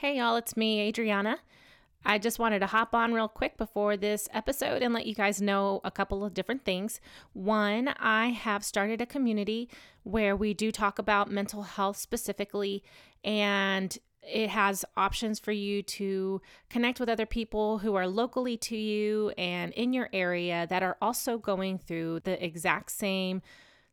Hey, y'all, it's me, Adriana. I just wanted to hop on real quick before this episode and let you guys know a couple of different things. One, I have started a community where we do talk about mental health specifically, and it has options for you to connect with other people who are locally to you and in your area that are also going through the exact same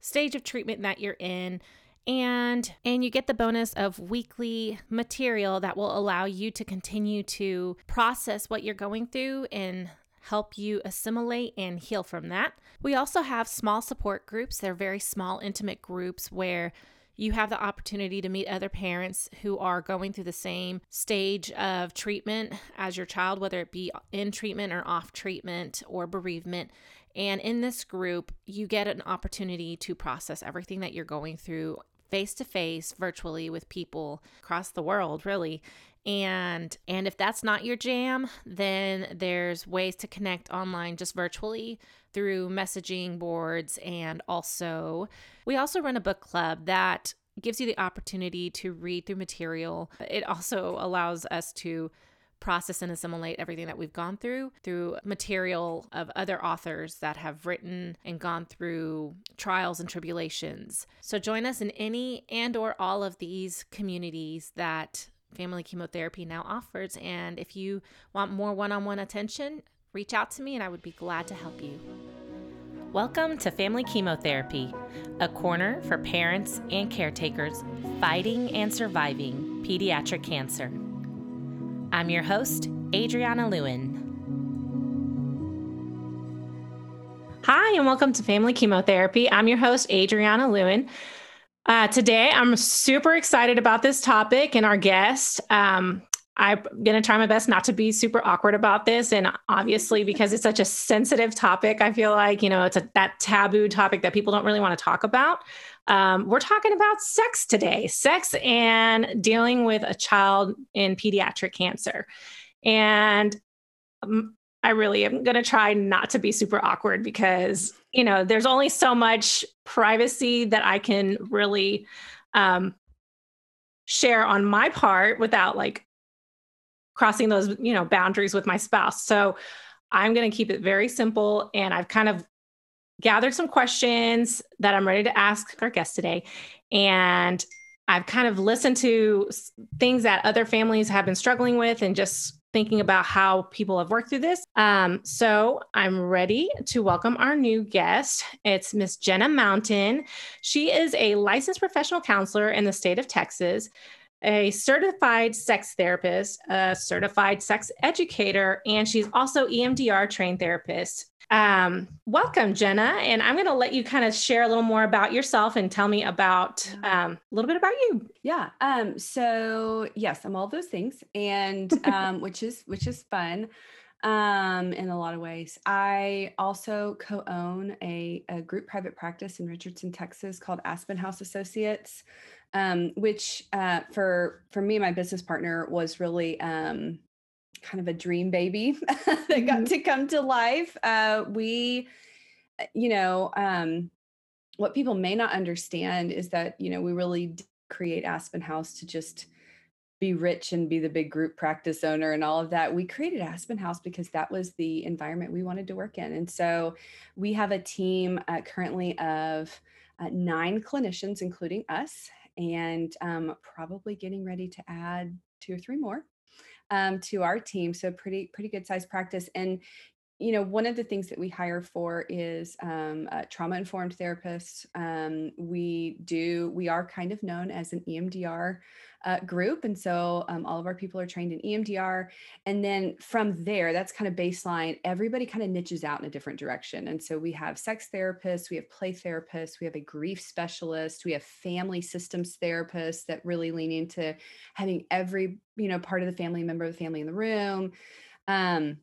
stage of treatment that you're in and and you get the bonus of weekly material that will allow you to continue to process what you're going through and help you assimilate and heal from that. We also have small support groups. They're very small intimate groups where you have the opportunity to meet other parents who are going through the same stage of treatment as your child, whether it be in treatment or off treatment or bereavement. And in this group, you get an opportunity to process everything that you're going through face to face virtually with people across the world really. And and if that's not your jam then there's ways to connect online just virtually through messaging boards and also we also run a book club that gives you the opportunity to read through material. It also allows us to process and assimilate everything that we've gone through through material of other authors that have written and gone through trials and tribulations. So join us in any and or all of these communities that family chemotherapy now offers and if you want more one-on-one attention, reach out to me and I would be glad to help you. Welcome to Family Chemotherapy, a corner for parents and caretakers fighting and surviving pediatric cancer. I'm your host, Adriana Lewin. Hi, and welcome to Family Chemotherapy. I'm your host, Adriana Lewin. Uh, today, I'm super excited about this topic and our guest. Um, I'm going to try my best not to be super awkward about this. And obviously, because it's such a sensitive topic, I feel like, you know, it's a, that taboo topic that people don't really want to talk about. Um, we're talking about sex today, sex and dealing with a child in pediatric cancer. And um, I really am going to try not to be super awkward because, you know, there's only so much privacy that I can really um, share on my part without like crossing those, you know, boundaries with my spouse. So I'm going to keep it very simple. And I've kind of gathered some questions that I'm ready to ask our guest today. And I've kind of listened to things that other families have been struggling with and just thinking about how people have worked through this. Um, so I'm ready to welcome our new guest. It's Miss Jenna Mountain. She is a licensed professional counselor in the state of Texas a certified sex therapist, a certified sex educator, and she's also EMDR trained therapist. Um, welcome, Jenna. And I'm going to let you kind of share a little more about yourself and tell me about um, a little bit about you. Yeah. Um, so yes, I'm all those things, and um, which is which is fun um, in a lot of ways. I also co-own a, a group private practice in Richardson, Texas, called Aspen House Associates um, which uh, for for me, my business partner was really um, kind of a dream baby that got mm-hmm. to come to life. Uh, we, uh, you know, um, what people may not understand is that you know we really create Aspen House to just be rich and be the big group practice owner and all of that. We created Aspen House because that was the environment we wanted to work in. And so we have a team uh, currently of uh, nine clinicians, including us, and um, probably getting ready to add two or three more um, to our team. So pretty pretty good size practice. And you know, one of the things that we hire for is um, trauma informed therapists. Um, we do we are kind of known as an EMDR uh, group. And so um, all of our people are trained in EMDR. And then from there, that's kind of baseline. Everybody kind of niches out in a different direction. And so we have sex therapists, we have play therapists, we have a grief specialist, we have family systems therapists that really lean into having every, you know, part of the family member of the family in the room. Um,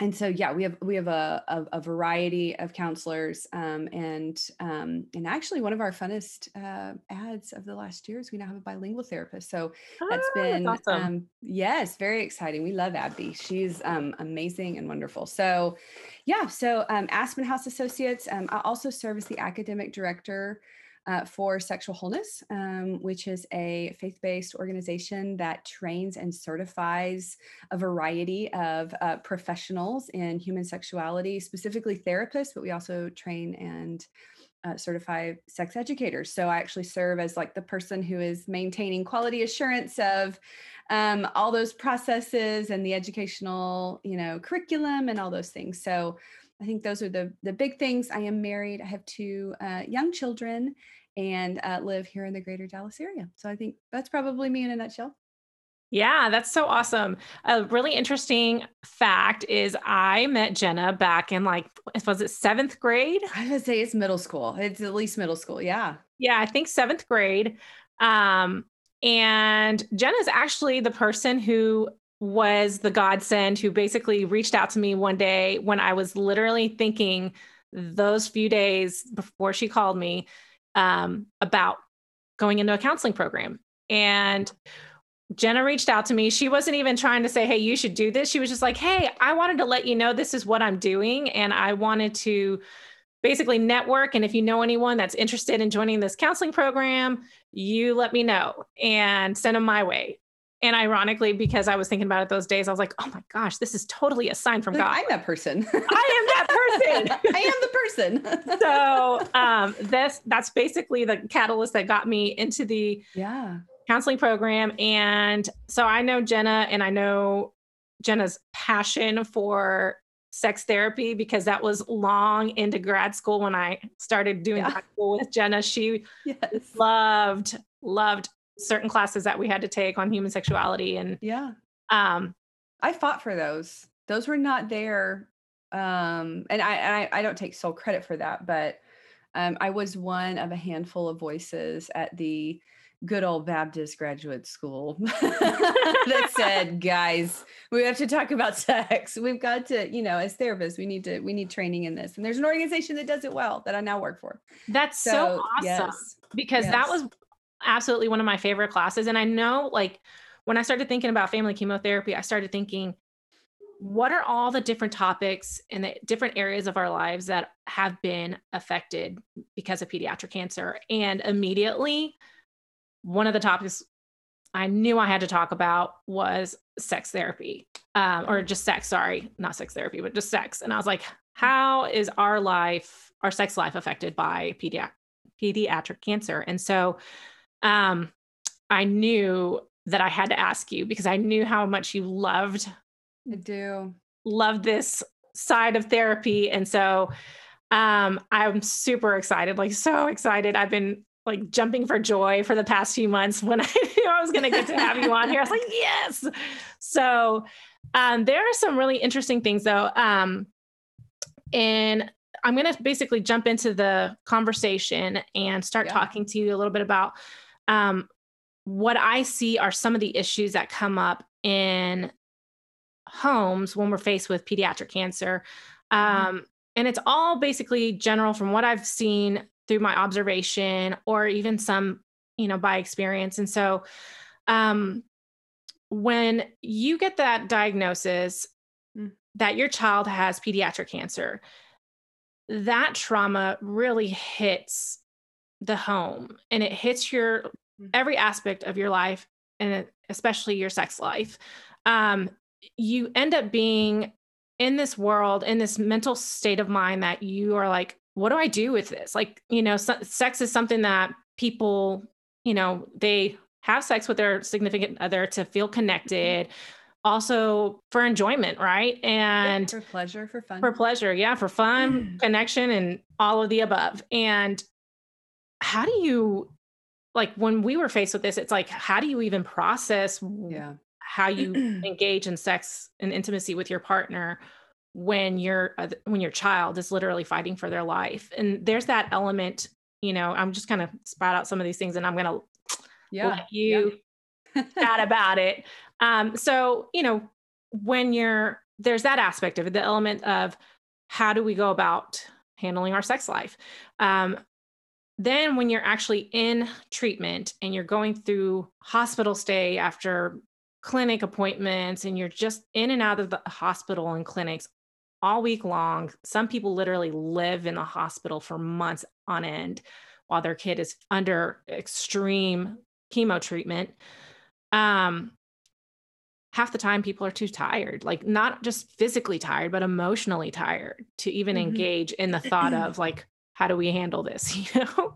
and so yeah we have we have a, a, a variety of counselors um, and um, and actually one of our funnest uh, ads of the last years we now have a bilingual therapist. So that's oh, been that's awesome. um, yes very exciting. We love abby. She's um, amazing and wonderful. So yeah so um, aspen house associates um, i also serve as the academic director uh, for Sexual Wholeness, um, which is a faith based organization that trains and certifies a variety of uh, professionals in human sexuality, specifically therapists, but we also train and uh, certified sex educators. So I actually serve as like the person who is maintaining quality assurance of um, all those processes and the educational, you know, curriculum and all those things. So I think those are the the big things. I am married. I have two uh, young children and uh, live here in the greater Dallas area. So I think that's probably me in a nutshell. Yeah, that's so awesome. A really interesting fact is I met Jenna back in like, was it seventh grade? I would say it's middle school. It's at least middle school. Yeah. Yeah, I think seventh grade. Um, and Jenna's actually the person who was the godsend who basically reached out to me one day when I was literally thinking those few days before she called me um, about going into a counseling program. And Jenna reached out to me. She wasn't even trying to say, Hey, you should do this. She was just like, Hey, I wanted to let you know this is what I'm doing. And I wanted to basically network. And if you know anyone that's interested in joining this counseling program, you let me know and send them my way. And ironically, because I was thinking about it those days, I was like, oh my gosh, this is totally a sign from God. I'm that person. I am that person. I am the person. so um, this that's basically the catalyst that got me into the yeah counseling program. And so I know Jenna and I know Jenna's passion for sex therapy because that was long into grad school when I started doing yeah. grad school with Jenna. She yes. loved, loved certain classes that we had to take on human sexuality and yeah. um i fought for those. Those were not there um and i and I, I don't take sole credit for that but um i was one of a handful of voices at the good old baptist graduate school that said guys we have to talk about sex. We've got to you know as therapists we need to we need training in this. And there's an organization that does it well that i now work for. That's so, so awesome yes. because yes. that was absolutely one of my favorite classes. And I know, like, when I started thinking about family chemotherapy, I started thinking, what are all the different topics in the different areas of our lives that have been affected because of pediatric cancer? And immediately, one of the topics I knew I had to talk about was sex therapy, um, or just sex. Sorry, not sex therapy, but just sex. And I was like, how is our life, our sex life, affected by pediatric cancer? And so um, I knew that I had to ask you because I knew how much you loved. I do love this side of therapy, and so um, I'm super excited, like so excited. I've been like jumping for joy for the past few months when I knew I was going to get to have you on here. I was like, yes. So um, there are some really interesting things though. Um, and I'm going to basically jump into the conversation and start yeah. talking to you a little bit about um, what I see are some of the issues that come up in homes when we're faced with pediatric cancer. Mm-hmm. Um, and it's all basically general from what I've seen through my observation or even some, you know, by experience. And so, um, when you get that diagnosis mm. that your child has pediatric cancer, that trauma really hits the home and it hits your. Every aspect of your life and especially your sex life. Um, you end up being in this world in this mental state of mind that you are like what do i do with this? Like you know so, sex is something that people you know they have sex with their significant other to feel mm-hmm. connected also for enjoyment right? And yeah, for pleasure for fun. for pleasure yeah for fun connection and all of the above. And how do you like when we were faced with this it's like how do you even process yeah. how you engage in sex and intimacy with your partner when your when your child is literally fighting for their life? And there's that element you know i'm just kind of spout out some of these things and i'm gonna yeah let you yeah. chat about it. Um so you know when you're there's that aspect of it the element of how do we go about handling our sex life? Um then when you're actually in treatment and you're going through hospital stay after clinic appointments and you're just in and out of the hospital and clinics all week long some people literally live in the hospital for months on end while their kid is under extreme chemo treatment um half the time people are too tired like not just physically tired but emotionally tired to even mm-hmm. engage in the thought of like how do we handle this you know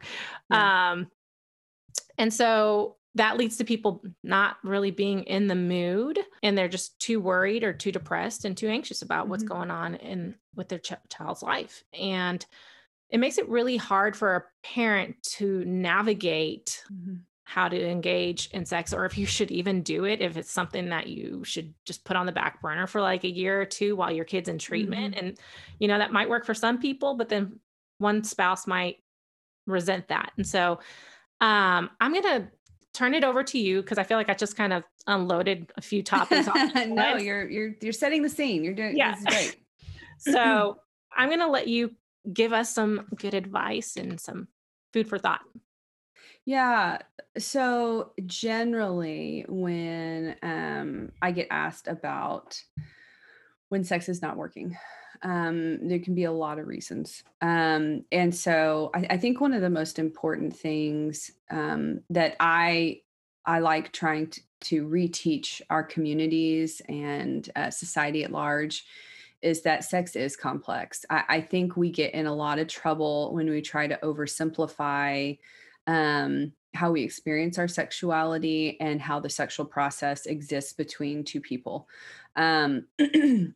yeah. um and so that leads to people not really being in the mood and they're just too worried or too depressed and too anxious about mm-hmm. what's going on in with their ch- child's life and it makes it really hard for a parent to navigate mm-hmm. how to engage in sex or if you should even do it if it's something that you should just put on the back burner for like a year or two while your kid's in treatment mm-hmm. and you know that might work for some people but then one spouse might resent that and so um, i'm going to turn it over to you because I feel like I just kind of unloaded a few topics. no, you're you're you're setting the scene. You're doing yeah. great. so I'm gonna let you give us some good advice and some food for thought. Yeah. So generally when um I get asked about when sex is not working, um, there can be a lot of reasons. Um, and so I, I, think one of the most important things um, that I I like trying to, to reteach our communities and uh, society at large is that sex is complex. I, I, think we get in a lot of trouble when we try to oversimplify um, how we experience our sexuality and how the sexual process exists between two people. Um,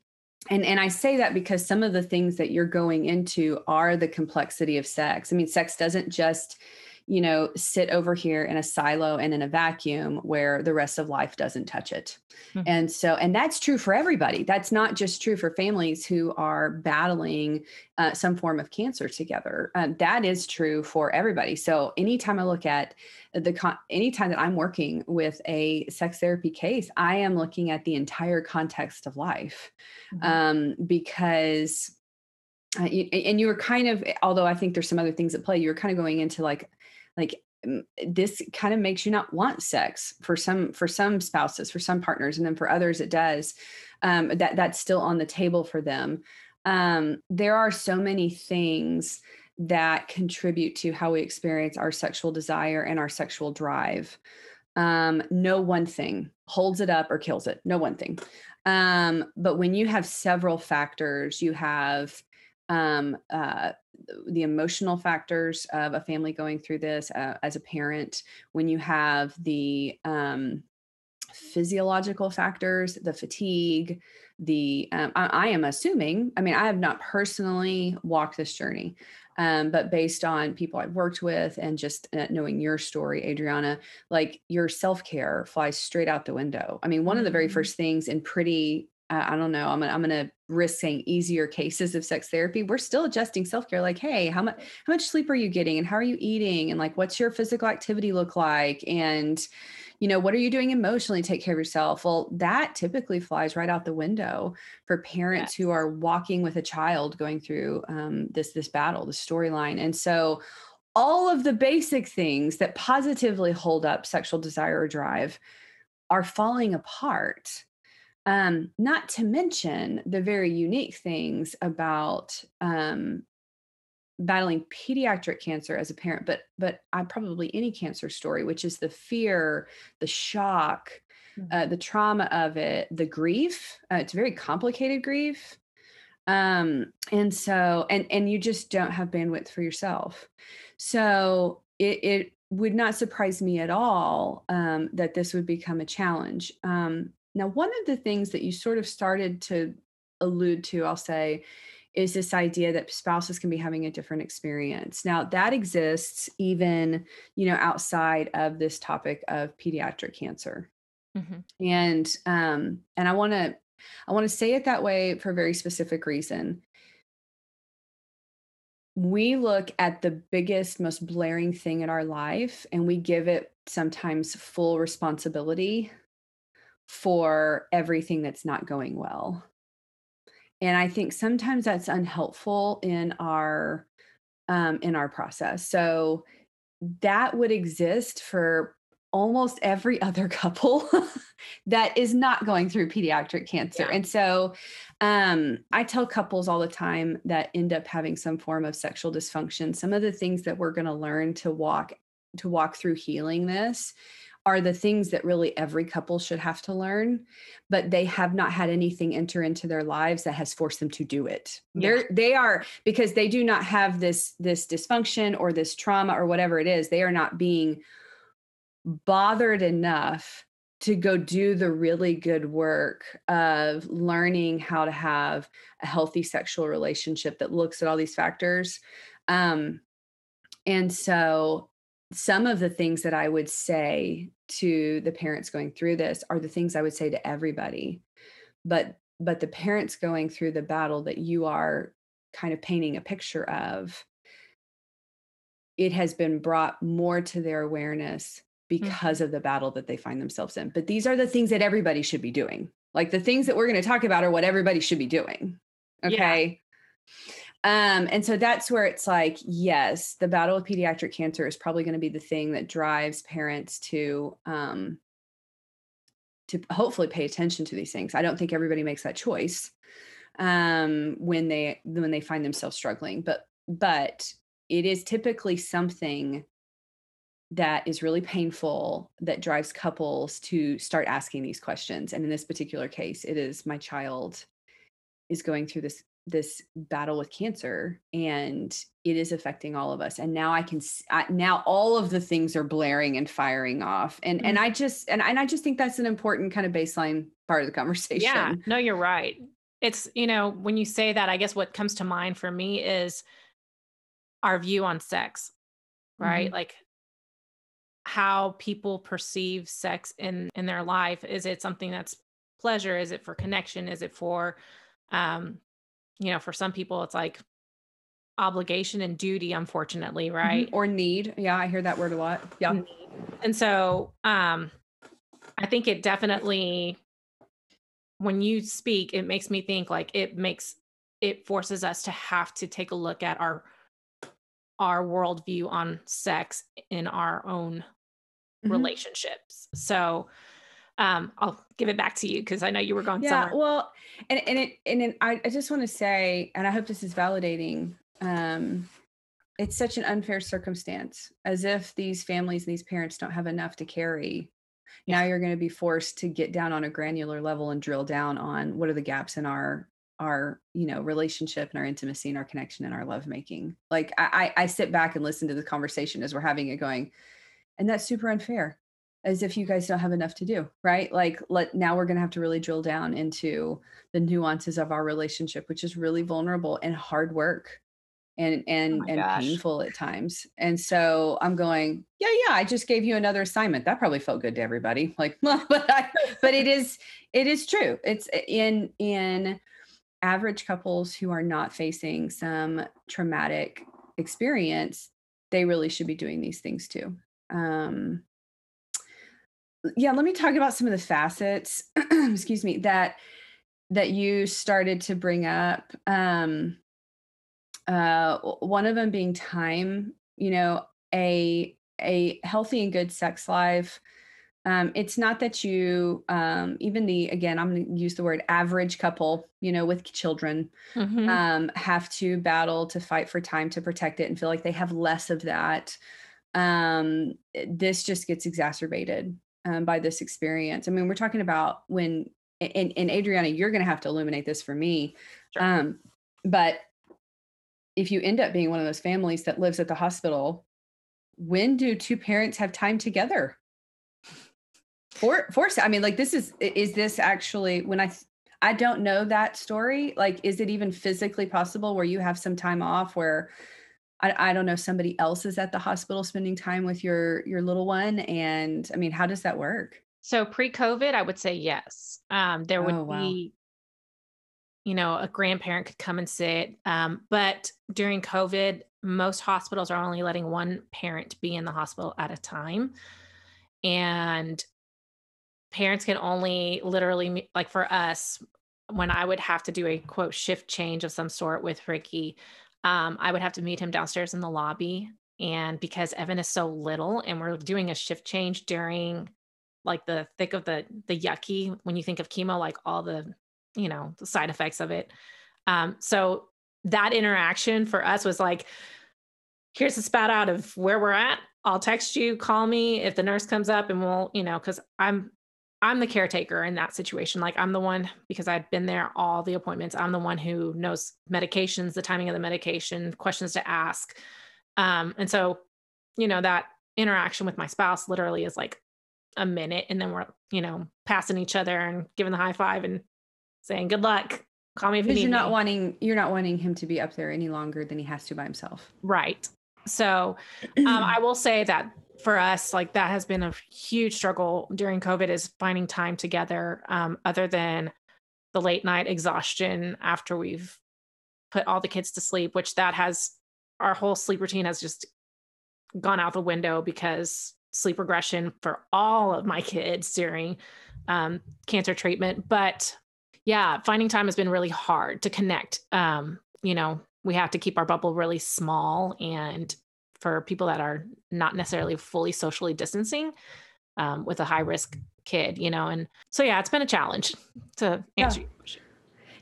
and and i say that because some of the things that you're going into are the complexity of sex. I mean sex doesn't just you know sit over here in a silo and in a vacuum where the rest of life doesn't touch it mm-hmm. and so and that's true for everybody that's not just true for families who are battling uh, some form of cancer together um, that is true for everybody so anytime i look at the con- anytime that i'm working with a sex therapy case i am looking at the entire context of life mm-hmm. um, because uh, and you were kind of although i think there's some other things at play you were kind of going into like like this kind of makes you not want sex for some for some spouses for some partners and then for others it does um, that that's still on the table for them. Um, there are so many things that contribute to how we experience our sexual desire and our sexual drive. Um, no one thing holds it up or kills it no one thing. Um, but when you have several factors you have um, uh, the emotional factors of a family going through this uh, as a parent, when you have the um, physiological factors, the fatigue, the um, I, I, am assuming. I mean, I have not personally walked this journey, um, but based on people I've worked with and just uh, knowing your story, Adriana, like your self care flies straight out the window. I mean, one of the very mm-hmm. first things in pretty I don't know. I'm gonna, I'm gonna risk saying easier cases of sex therapy. We're still adjusting self care. Like, hey, how much how much sleep are you getting, and how are you eating, and like, what's your physical activity look like, and you know, what are you doing emotionally to take care of yourself? Well, that typically flies right out the window for parents yes. who are walking with a child going through um, this this battle, the storyline, and so all of the basic things that positively hold up sexual desire or drive are falling apart um, not to mention the very unique things about um, battling pediatric cancer as a parent, but but I probably any cancer story, which is the fear, the shock, mm-hmm. uh, the trauma of it, the grief. Uh, it's very complicated grief, um, and so and and you just don't have bandwidth for yourself. So it, it would not surprise me at all um, that this would become a challenge. Um, now, one of the things that you sort of started to allude to, I'll say, is this idea that spouses can be having a different experience. Now, that exists even, you know, outside of this topic of pediatric cancer. Mm-hmm. And um and I want to I want to say it that way for a very specific reason. We look at the biggest, most blaring thing in our life and we give it sometimes full responsibility for everything that's not going well. And I think sometimes that's unhelpful in our um, in our process. So that would exist for almost every other couple that is not going through pediatric cancer. Yeah. And so um, I tell couples all the time that end up having some form of sexual dysfunction, some of the things that we're going to learn to walk to walk through healing this are the things that really every couple should have to learn but they have not had anything enter into their lives that has forced them to do it yeah. they're they are because they do not have this this dysfunction or this trauma or whatever it is they are not being bothered enough to go do the really good work of learning how to have a healthy sexual relationship that looks at all these factors um and so some of the things that I would say to the parents going through this are the things I would say to everybody. But but the parents going through the battle that you are kind of painting a picture of it has been brought more to their awareness because mm-hmm. of the battle that they find themselves in. But these are the things that everybody should be doing. Like the things that we're going to talk about are what everybody should be doing. Okay. Yeah. Um, and so that's where it's like, yes, the battle with pediatric cancer is probably going to be the thing that drives parents to um, to hopefully pay attention to these things. I don't think everybody makes that choice um, when they when they find themselves struggling, but but it is typically something that is really painful that drives couples to start asking these questions. And in this particular case, it is my child is going through this this battle with cancer and it is affecting all of us and now i can I, now all of the things are blaring and firing off and mm-hmm. and i just and, and i just think that's an important kind of baseline part of the conversation. yeah no you're right. It's you know when you say that i guess what comes to mind for me is our view on sex right? Mm-hmm. like how people perceive sex in in their life is it something that's pleasure? Is it for connection? Is it for um you know, for some people it's like obligation and duty, unfortunately, right? Mm-hmm. Or need. Yeah, I hear that word a lot. Yeah. And so um I think it definitely when you speak, it makes me think like it makes it forces us to have to take a look at our our worldview on sex in our own mm-hmm. relationships. So um, I'll give it back to you because I know you were going yeah, somewhere. Well, and and it and it, I, I just want to say, and I hope this is validating. Um, it's such an unfair circumstance, as if these families and these parents don't have enough to carry. Yeah. Now you're going to be forced to get down on a granular level and drill down on what are the gaps in our our you know relationship and our intimacy and our connection and our lovemaking. Like I, I sit back and listen to the conversation as we're having it, going, and that's super unfair as if you guys don't have enough to do, right? Like let now we're going to have to really drill down into the nuances of our relationship, which is really vulnerable and hard work and and oh and gosh. painful at times. And so I'm going, yeah, yeah, I just gave you another assignment. That probably felt good to everybody. Like, but I, but it is it is true. It's in in average couples who are not facing some traumatic experience, they really should be doing these things too. Um yeah, let me talk about some of the facets, excuse me, that that you started to bring up. Um uh one of them being time, you know, a a healthy and good sex life. Um, it's not that you um, even the again i'm going to use the word average couple you know with children mm-hmm. um, have to battle to fight for time to protect it and feel like they have less of that um, this just gets exacerbated um, by this experience. I mean, we're talking about when, and, and Adriana, you're going to have to illuminate this for me. Sure. Um, but if you end up being one of those families that lives at the hospital, when do two parents have time together? For, force. I mean, like this is, is this actually, when I, I don't know that story. Like, is it even physically possible where you have some time off where I, I don't know somebody else is at the hospital spending time with your your little one and i mean how does that work so pre-covid i would say yes um, there would oh, wow. be you know a grandparent could come and sit um, but during covid most hospitals are only letting one parent be in the hospital at a time and parents can only literally like for us when i would have to do a quote shift change of some sort with ricky um, I would have to meet him downstairs in the lobby And because Evan is so little and we're doing a shift change during like the thick of the the yucky when you think of chemo like all the you know the side effects of it. Um so that interaction for us was like here's a spat out of where we're at. I'll text you call me if the nurse comes up and we'll you know because i'm i'm the caretaker in that situation. Like i'm the one because i've been there all the appointments i'm the one who knows medications the timing of the medication questions to ask. Um and so you know that interaction with my spouse literally is like a minute and then we're you know passing each other and giving the high five and saying good luck. Call me if you need you're not me. wanting you're not wanting him to be up there any longer than he has to by himself. Right. So um, i will say that for us like that has been a huge struggle during covid is finding time together um, other than the late night exhaustion after we've put all the kids to sleep which that has our whole sleep routine has just gone out the window because sleep regression for all of my kids during um, cancer treatment. But yeah, finding time has been really hard to connect. Um, you know, we have to keep our bubble really small and for people that are not necessarily fully socially distancing um, with a high risk kid, you know, and so yeah, it's been a challenge to answer yeah. your question.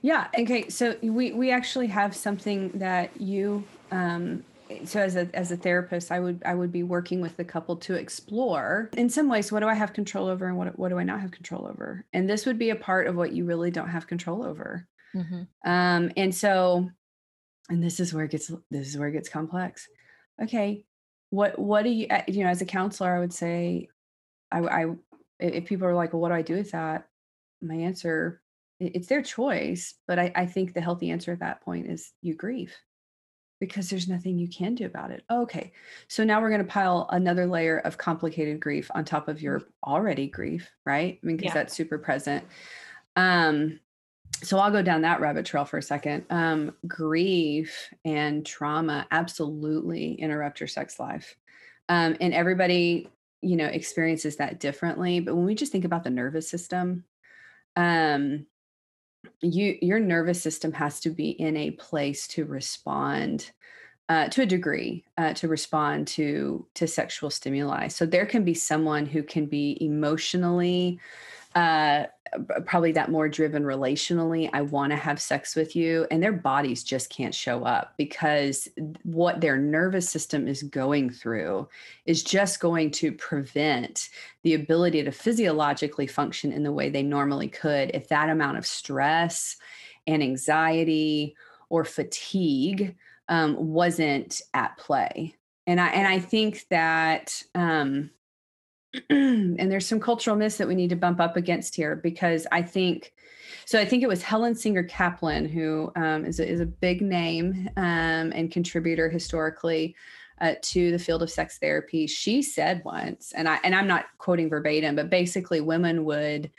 Yeah. Okay. So we we actually have something that you um, so as a as a therapist i would i would be working with the couple to explore in some ways what do i have control over and what, what do i not have control over and this would be a part of what you really don't have control over mm-hmm. um and so and this is where it gets this is where it gets complex okay what what do you you know as a counselor i would say i i if people are like well what do i do with that my answer it's their choice but i i think the healthy answer at that point is you grieve because there's nothing you can do about it. Okay. So now we're going to pile another layer of complicated grief on top of your already grief, right? I mean, because yeah. that's super present. Um, so I'll go down that rabbit trail for a second. Um, grief and trauma absolutely interrupt your sex life. Um, and everybody, you know, experiences that differently. But when we just think about the nervous system, um, you your nervous system has to be in a place to respond uh, to a degree uh, to respond to to sexual stimuli so there can be someone who can be emotionally uh, probably that more driven relationally i want to have sex with you and their bodies just can't show up because what their nervous system is going through is just going to prevent the ability to physiologically function in the way they normally could. If that amount of stress and anxiety or fatigue um, wasn't at play. And i and i think that um, and there's some cultural myths that we need to bump up against here because I think so. I think it was Helen Singer Kaplan who um, is a, is a big name um, and contributor historically uh, to the field of sex therapy. She said once, and I and I'm not quoting verbatim, but basically, women would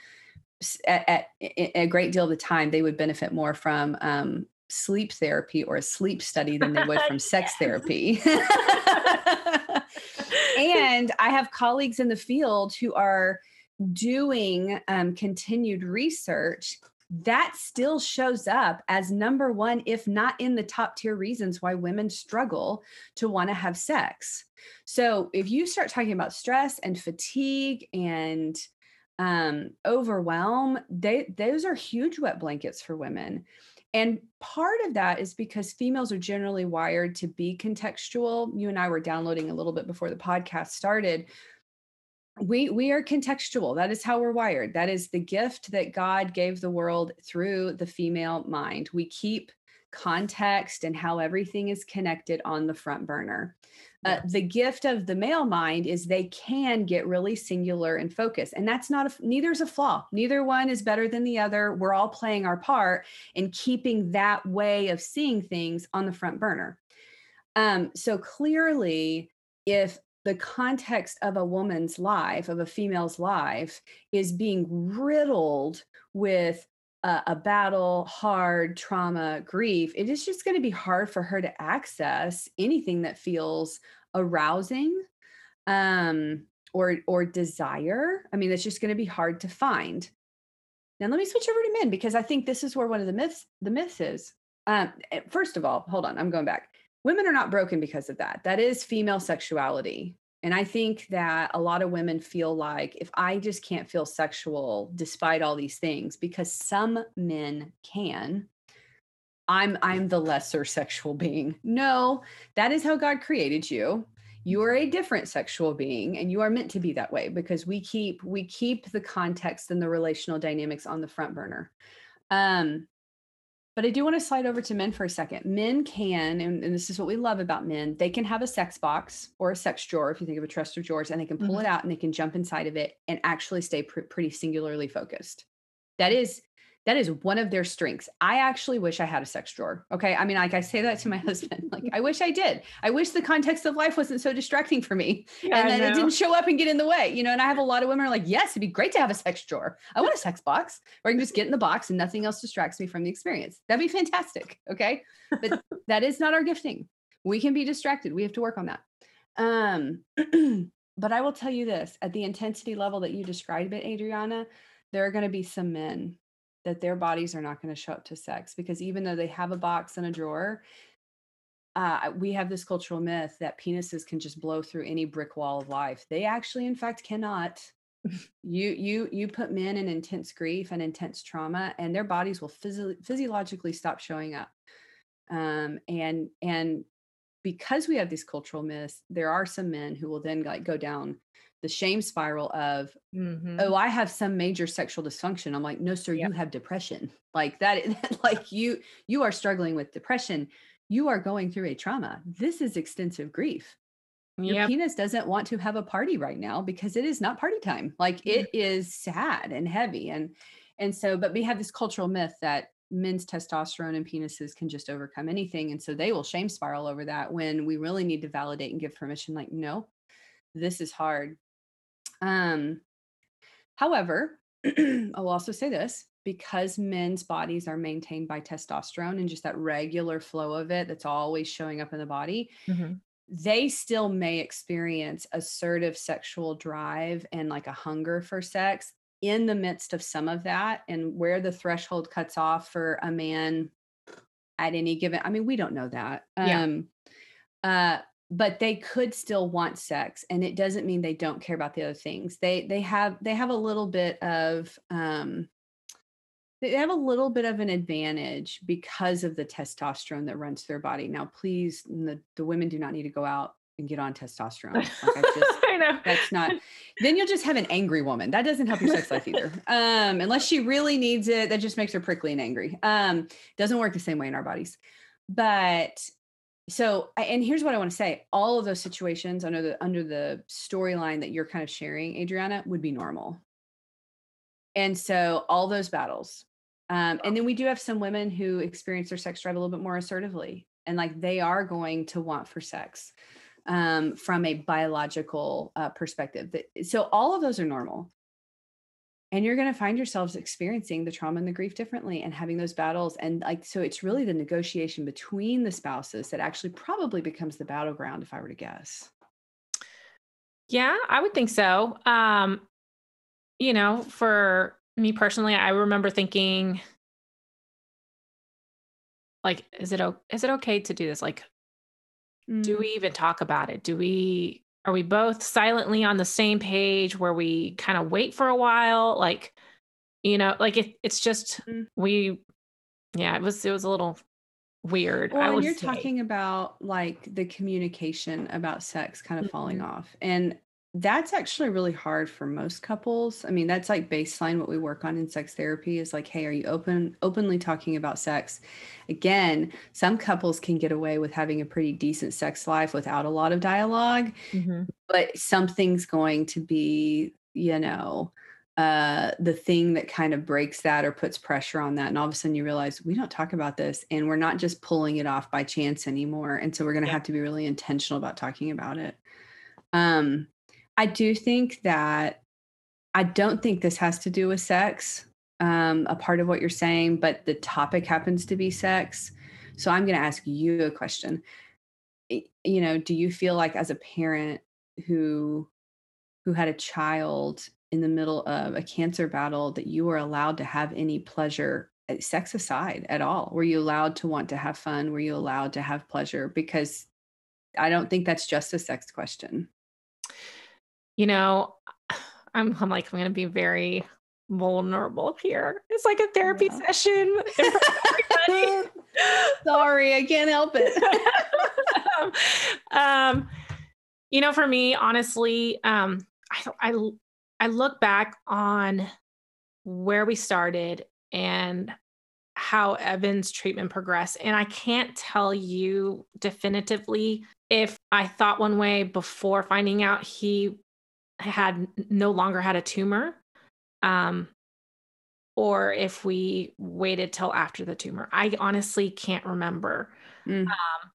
at, at, a great deal of the time they would benefit more from um, sleep therapy or a sleep study than they would from sex therapy. and I have colleagues in the field who are doing um, continued research that still shows up as number one, if not in the top tier reasons why women struggle to want to have sex. So if you start talking about stress and fatigue and um, overwhelm, they those are huge wet blankets for women. And part of that is because females are generally wired to be contextual. You and I were downloading a little bit before the podcast started. We we are contextual. That is how we're wired. That is the gift that God gave the world through the female mind. We keep context and how everything is connected on the front burner. Uh, the gift of the male mind is they can get really singular and focused and that's not a neither is a flaw. Neither one is better than the other. We're all playing our part in keeping that way of seeing things on the front burner. Um, so clearly if the context of a woman's life of a female's life is being riddled with a, a battle, hard trauma, grief, it is just going to be hard for her to access anything that feels arousing um, or or desire. I mean, it's just going to be hard to find. Now, let me switch over to men because I think this is where one of the myths the myths is. Um, eh, first of all, hold on, I'm going back. women are not broken because of that. That is female sexuality. And I think that a lot of women feel like if I just can't feel sexual despite all these things, because some men can, I'm I'm the lesser sexual being. No, that is how God created you. You are a different sexual being and you are meant to be that way because we keep we keep the context and the relational dynamics on the front burner. Um but I do want to slide over to men for a second. Men can, and, and, this is what we love about men, they can have a sex box or a sex drawer, if you think of a chest of drawers, and they can pull mm-hmm. it out and they can jump inside of it and actually stay pr- pretty singularly focused. That is that is one of their strengths. I actually wish I had a sex drawer. Okay. I mean, like I say that to my husband, like I wish I did. I wish the context of life wasn't so distracting for me yeah, and that it didn't show up and get in the way, you know. And I have a lot of women are like, yes, it'd be great to have a sex drawer. I want a sex box where I can just get in the box and nothing else distracts me from the experience. That'd be fantastic. Okay. But that is not our gifting. We can be distracted. We have to work on that. Um, but I will tell you this at the intensity level that you described it, Adriana, there are going to be some men that their bodies are not going to show up to sex because even though they have a box and a drawer, uh, we have this cultural myth that penises can just blow through any brick wall of life. They actually, in fact, cannot. you you you put men in intense grief and intense trauma, and their bodies will physio- physiologically stop showing up. Um, and and because we have these cultural myths, there are some men who will then like go down the shame spiral of mm-hmm. oh i have some major sexual dysfunction i'm like no sir yep. you have depression like that like you you are struggling with depression you are going through a trauma this is extensive grief your yep. penis doesn't want to have a party right now because it is not party time like mm-hmm. it is sad and heavy and and so but we have this cultural myth that men's testosterone and penises can just overcome anything and so they will shame spiral over that when we really need to validate and give permission like no this is hard um, however, I'll also say this because men's bodies are maintained by testosterone and just that regular flow of it that's always showing up in the body, mm-hmm. they still may experience assertive sexual drive and like a hunger for sex in the midst of some of that and where the threshold cuts off for a man at any given i mean we don't know that yeah. um uh but they could still want sex and it doesn't mean they don't care about the other things. They they have they have a little bit of um they have a little bit of an advantage because of the testosterone that runs through their body. Now please the, the women do not need to go out and get on testosterone. Like I, just, I know. that's not then you'll just have an angry woman. That doesn't help your sex life either. Um unless she really needs it that just makes her prickly and angry. Um doesn't work the same way in our bodies. But so and here's what i want to say all of those situations under the under the storyline that you're kind of sharing adriana would be normal. And so all those battles um, and then we do have some women who experience their sex drive a little bit more assertively and like they are going to want for sex um, from a biological uh, perspective. So all of those are normal and you're going to find yourselves experiencing the trauma and the grief differently and having those battles. And like so it's really the negotiation between the spouses that actually probably becomes the battleground if i were to guess. Yeah i would think so. Um you know for me personally i remember thinking like is it is it okay to do this? Like mm. do we even talk about it? Do we are we both silently on the same page where we kind of wait for a while like you know like it, it's just mm. we yeah it was it was a little weird well, you're say. talking about like the communication about sex kind of mm-hmm. falling off and that's actually really hard for most couples. I mean, that's like baseline what we work on in sex therapy is like, hey, are you open openly talking about sex? Again, some couples can get away with having a pretty decent sex life without a lot of dialog mm-hmm. but something's going to be, you know, uh, the thing that kind of breaks that or puts pressure on that. And all of a sudden you realize we don't talk about this and we're not just pulling it off by chance anymore. And so we're going to yeah. have to be really intentional about talking about it. Um, I do think that I don't think this has to do with sex, um, a part of what you're saying, but the topic happens to be sex. So I'm going to ask you a question. You know, do you feel like as a parent who who had a child in the middle of a cancer battle that you were allowed to have any pleasure eh, sex aside at all? Were you allowed to want to have fun? Were you allowed to have pleasure? Because I don't think that's just a sex question. You know, I'm, I'm like, I'm going to be very vulnerable here. It's like a therapy yeah. session. Sorry, I can't help it. um, you know, for me, honestly, um, I, I I look back on where we started and how Evan's treatment progressed, and I can't tell you definitively if I thought one way before finding out he had no longer had a tumor um, or if we waited till after the tumor. I honestly can't remember. Mm. Um,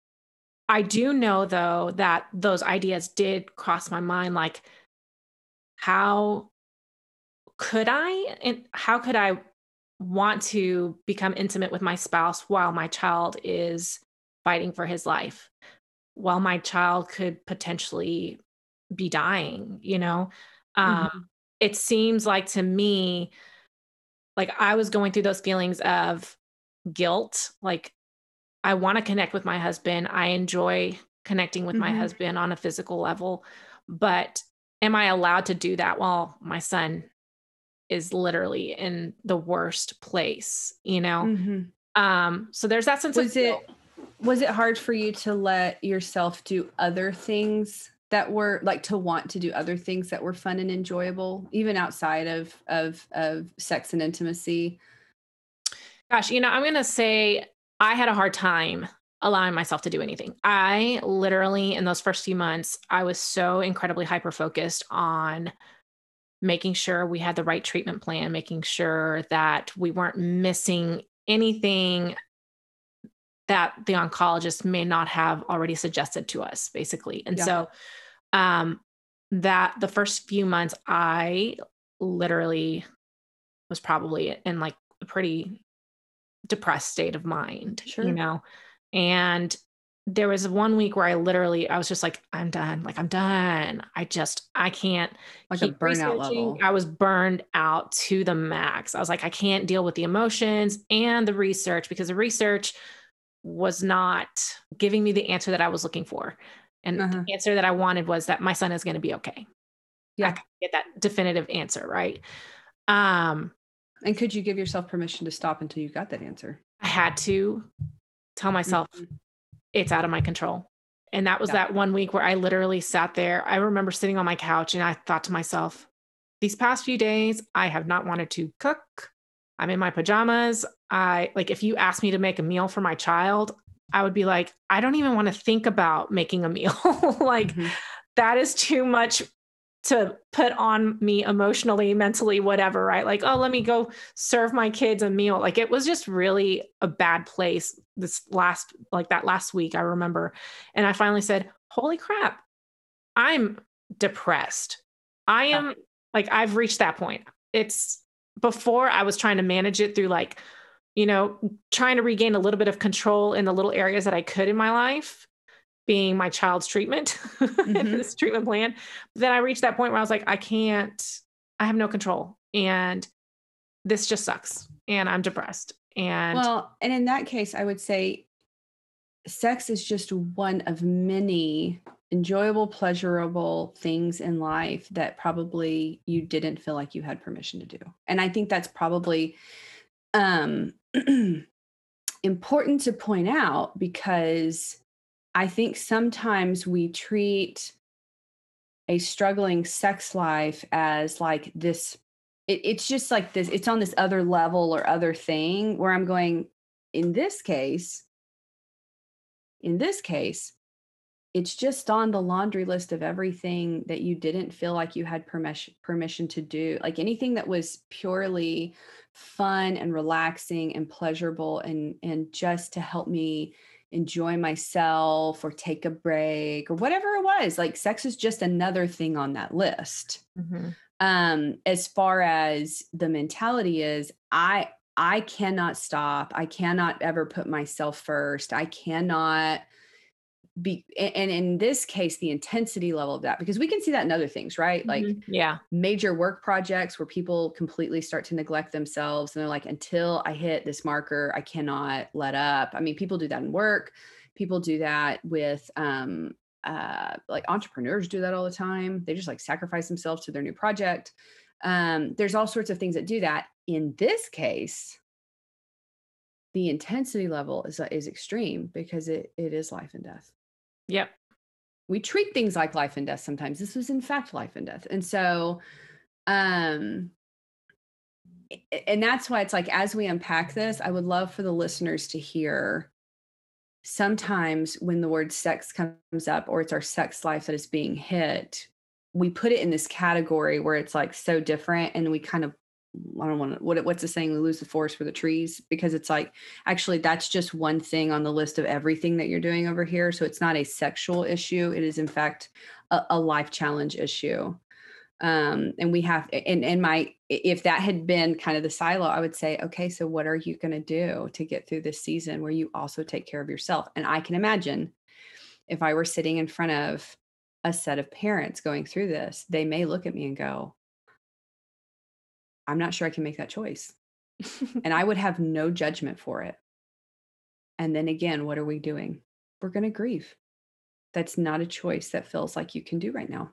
I do know though that those ideas did cross my mind like how could I and how could I want to become intimate with my spouse while my child is fighting for his life? While my child could potentially be dying, you know? Um, mm-hmm. It seems like to me, like I was going through those feelings of guilt. Like, I want to connect with my husband. I enjoy connecting with mm-hmm. my husband on a physical level. But am I allowed to do that while my son is literally in the worst place, you know? Mm-hmm. Um, so there's that sense was of it was it hard for you to let yourself do other things that were like to want to do other things that were fun and enjoyable even outside of of of sex and intimacy? Gosh you know i'm going to say i had a hard time allowing myself to do anything. I literally in those first few months i was so incredibly hyper focused on making sure we had the right treatment plan making sure that we weren't missing anything that the oncologist may not have already suggested to us basically. And yeah. so um, that the first few months I literally was probably in like a pretty depressed state of mind, sure. you know. And there was one week where I literally I was just like I'm done, like I'm done. I just I can't like a burnout level. I was burned out to the max. I was like I can't deal with the emotions and the research because the research was not giving me the answer that I was looking for. And uh-huh. the answer that I wanted was that my son is going to be okay. Yeah. Get that definitive answer, right? Um, and could you give yourself permission to stop until you got that answer? I had to tell myself mm-hmm. it's out of my control. And that was yeah. that one week where I literally sat there. I remember sitting on my couch and I thought to myself, these past few days, I have not wanted to cook. I'm in my pajamas. I like if you ask me to make a meal for my child, I would be like, I don't even want to think about making a meal. like mm-hmm. that is too much to put on me emotionally, mentally, whatever, right? Like, oh, let me go serve my kids a meal. Like it was just really a bad place this last, like that last week, I remember. And I finally said, Holy crap, I'm depressed. I am like, I've reached that point. It's before I was trying to manage it through like you know, trying to regain a little bit of control in the little areas that I could in my life, being my child's treatment, mm-hmm. this treatment plan. But then I reached that point where I was like, I can't, I have no control. And this just sucks. And I'm depressed. And well, and in that case, I would say sex is just one of many enjoyable, pleasurable things in life that probably you didn't feel like you had permission to do. And I think that's probably um important to point out because I think sometimes we treat a struggling sex life as like this it, it's just like this it's on this other level or other thing where i'm going in this case in this case it's just on the laundry list of everything that you didn't feel like you had permission permission to do like anything that was purely fun and relaxing and pleasurable and and just to help me enjoy myself or take a break or whatever it was like sex is just another thing on that list mm-hmm. um as far as the mentality is i i cannot stop i cannot ever put myself first i cannot be and in this case the intensity level of that because we can see that in other things right? Like mm-hmm. yeah. major work projects where people completely start to neglect themselves and they're like until i hit this marker i cannot let up. I mean people do that in work. People do that with um uh like entrepreneurs do that all the time. They just like sacrifice themselves to their new project. Um there's all sorts of things that do that. In this case the intensity level is is extreme because it it is life and death Yep. We treat things like life and death sometimes. This was in fact life and death. And so um and that's why it's like as we unpack this, I would love for the listeners to hear sometimes when the word sex comes up or it's our sex life that is being hit, we put it in this category where it's like so different and we kind of I don't want to what what's the saying we lose the forest for the trees because it's like actually that's just one thing on the list of everything that you're doing over here so it's not a sexual issue it is in fact a, a life challenge issue. Um and we have and and my if that had been kind of the silo I would say okay so what are you going to do to get through this season where you also take care of yourself? And I can imagine if I were sitting in front of a set of parents going through this they may look at me and go I'm not sure I can make that choice. and I would have no judgment for it. And then again, what are we doing? We're going to grieve. That's not a choice that feels like you can do right now.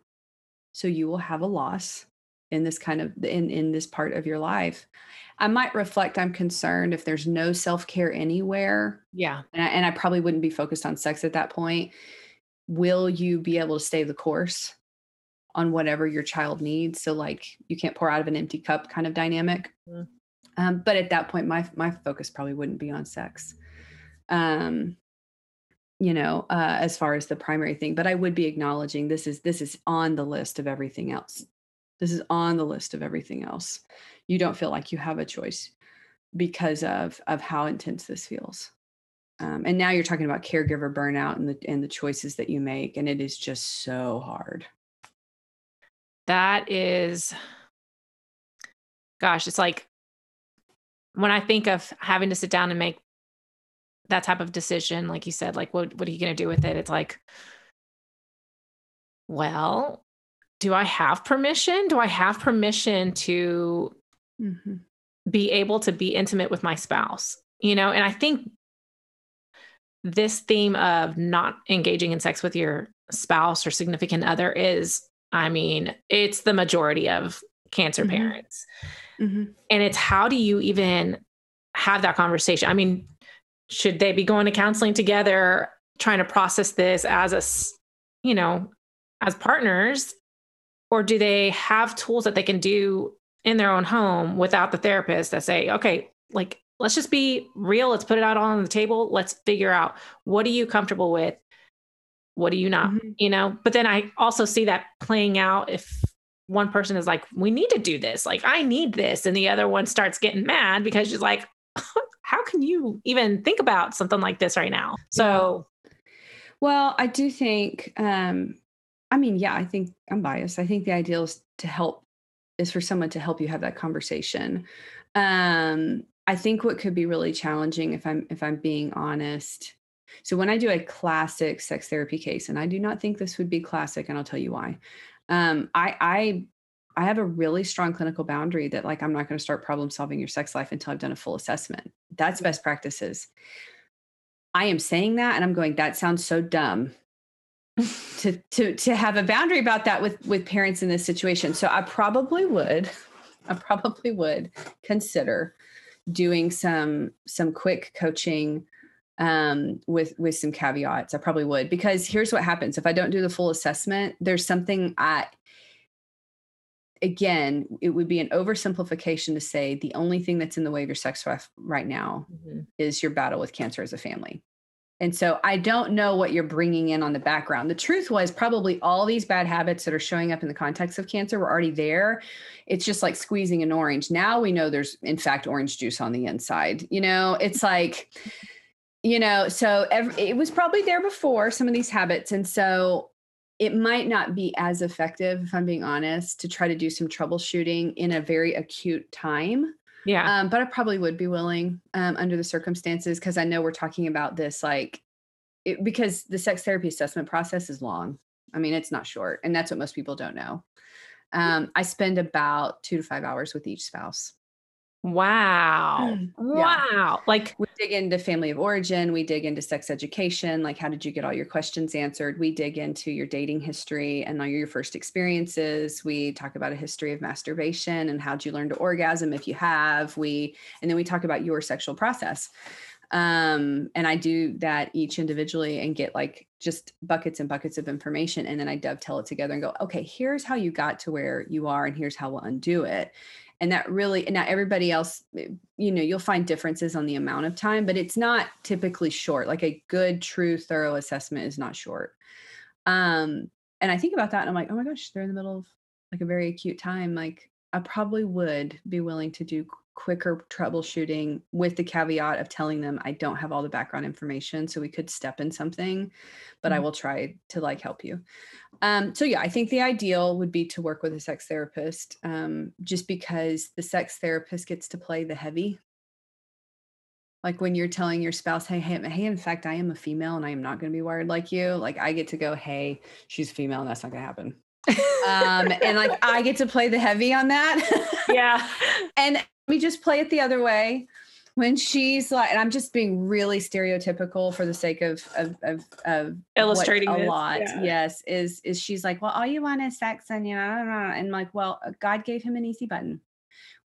So you will have a loss in this kind of in in this part of your life. I might reflect I'm concerned if there's no self-care anywhere. Yeah. And I, and I probably wouldn't be focused on sex at that point. Will you be able to stay the course? On whatever your child needs. So like you can't pour out of an empty cup kind of dynamic. Mm. Um, but at that point, my my focus probably wouldn't be on sex. Um, you know, uh, as far as the primary thing, but I would be acknowledging this is this is on the list of everything else. This is on the list of everything else. You don't feel like you have a choice because of of how intense this feels. Um, and now you're talking about caregiver burnout and the and the choices that you make, and it is just so hard that is gosh it's like when i think of having to sit down and make that type of decision like you said like what what are you going to do with it? It's like well do i have permission? Do i have permission to mm-hmm. be able to be intimate with my spouse? You know and i think this theme of not engaging in sex with your spouse or significant other is I mean, it's the majority of cancer mm-hmm. parents. Mm-hmm. And it's how do you even have that conversation? I mean, should they be going to counseling together, trying to process this as a, you know, as partners? Or do they have tools that they can do in their own home without the therapist that say, okay, like, let's just be real. Let's put it out on the table. Let's figure out what are you comfortable with? What do you not mm-hmm. you know? But then i also see that playing out if one person is like we need to do this. Like i need this. And the other one starts getting mad because she's like how can you even think about something like this right now? So yeah. well i do think um i mean yeah i think i'm biased. I think the ideal is to help is for someone to help you have that conversation. Um i think what could be really challenging if i'm if i'm being honest so when I do a classic sex therapy case, and I do not think this would be classic, and I'll tell you why. Um, I I I have a really strong clinical boundary that like I'm not going to start problem solving your sex life until I've done a full assessment. That's best practices. I am saying that and I'm going that sounds so dumb to to to have a boundary about that with with parents in this situation. So I probably would I probably would consider doing some some quick coaching um, with with some caveats. I probably would because here's what happens if I don't do the full assessment. There's something I again, it would be an oversimplification to say the only thing that's in the way of your sex life right now mm-hmm. is your battle with cancer as a family. And so I don't know what you're bringing in on the background. The truth was probably all these bad habits that are showing up in the context of cancer were already there. It's just like squeezing an orange. Now we know there's in fact orange juice on the inside. You know, it's like you know so every, it was probably there before some of these habits and so it might not be as effective if i'm being honest to try to do some troubleshooting in a very acute time yeah um, but i probably would be willing um, under the circumstances because i know we're talking about this like it, because the sex therapy assessment process is long. I mean, it's not short, and that's what most people don't know. Um, I spend about two to five hours with each spouse. Wow. Yeah. Wow. Like we dig into family of origin, we dig into sex education, like how did you get all your questions answered? We dig into your dating history and all your first experiences. We talk about a history of masturbation and how'd you learn to orgasm if you have. We and then we talk about your sexual process. Um, and I do that each individually and get like just buckets and buckets of information. And then I dovetail it together and go, okay, here's how you got to where you are, and here's how we'll undo it and that really and now everybody else eh, you know you'll find differences on the amount of time but it's not typically short. Like a good true thorough assessment is not short. Um and i think about that and i'm like oh my gosh they're in the middle of like a very acute time like i probably would be willing to do quicker troubleshooting with the caveat of telling them I don't have all the background information so we could step in something but mm-hmm. I will try to like help you. Um, so yeah, I think the ideal would be to work with a sex therapist um, just because the sex therapist gets to play the heavy. Like when you're telling your spouse, hey, hey, hey, in fact, I am a female and I am not going to be wired like you. Like I get to go, hey, she's female and that's not going to happen. Um, and like I get to play the heavy on that. yeah. and we just play it the other way when she's like and i'm just being really stereotypical for the sake of of of, of illustrating a this. lot yeah. yes is is she's like well all you want is sex and you know and like well god gave him an easy button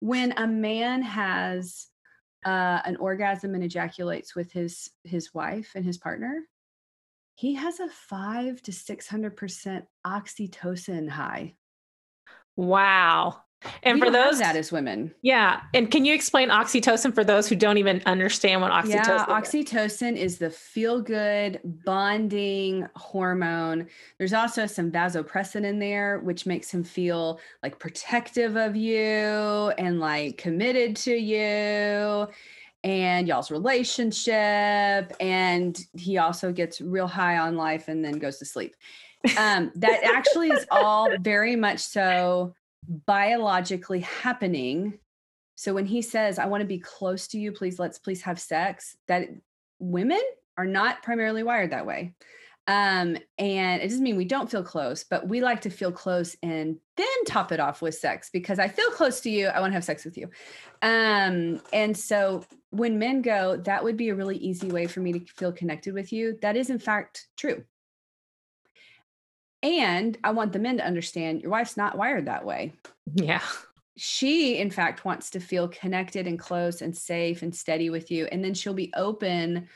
when a man has uh, an orgasm and ejaculates with his his wife and his partner he has a five to six hundred percent oxytocin high wow and we for those that is women, yeah. And can you explain oxytocin for those who don't even understand what oxytocin? Yeah, oxytocin is, is the feel-good bonding hormone. There's also some vasopressin in there, which makes him feel like protective of you and like committed to you and y'all's relationship. And he also gets real high on life and then goes to sleep. Um, that actually is all very much so biologically happening. So when he says, I want to be close to you, please, let's please have sex, that women are not primarily wired that way. Um, and it doesn't mean we don't feel close, but we like to feel close and then top it off with sex because I feel close to you. I want to have sex with you. Um, and so when men go, that would be a really easy way for me to feel connected with you. That is, in fact, true. And I want the men to understand your wife's not wired that way. Yeah. She, in fact, wants to feel connected and close and safe and steady with you. And then she'll be open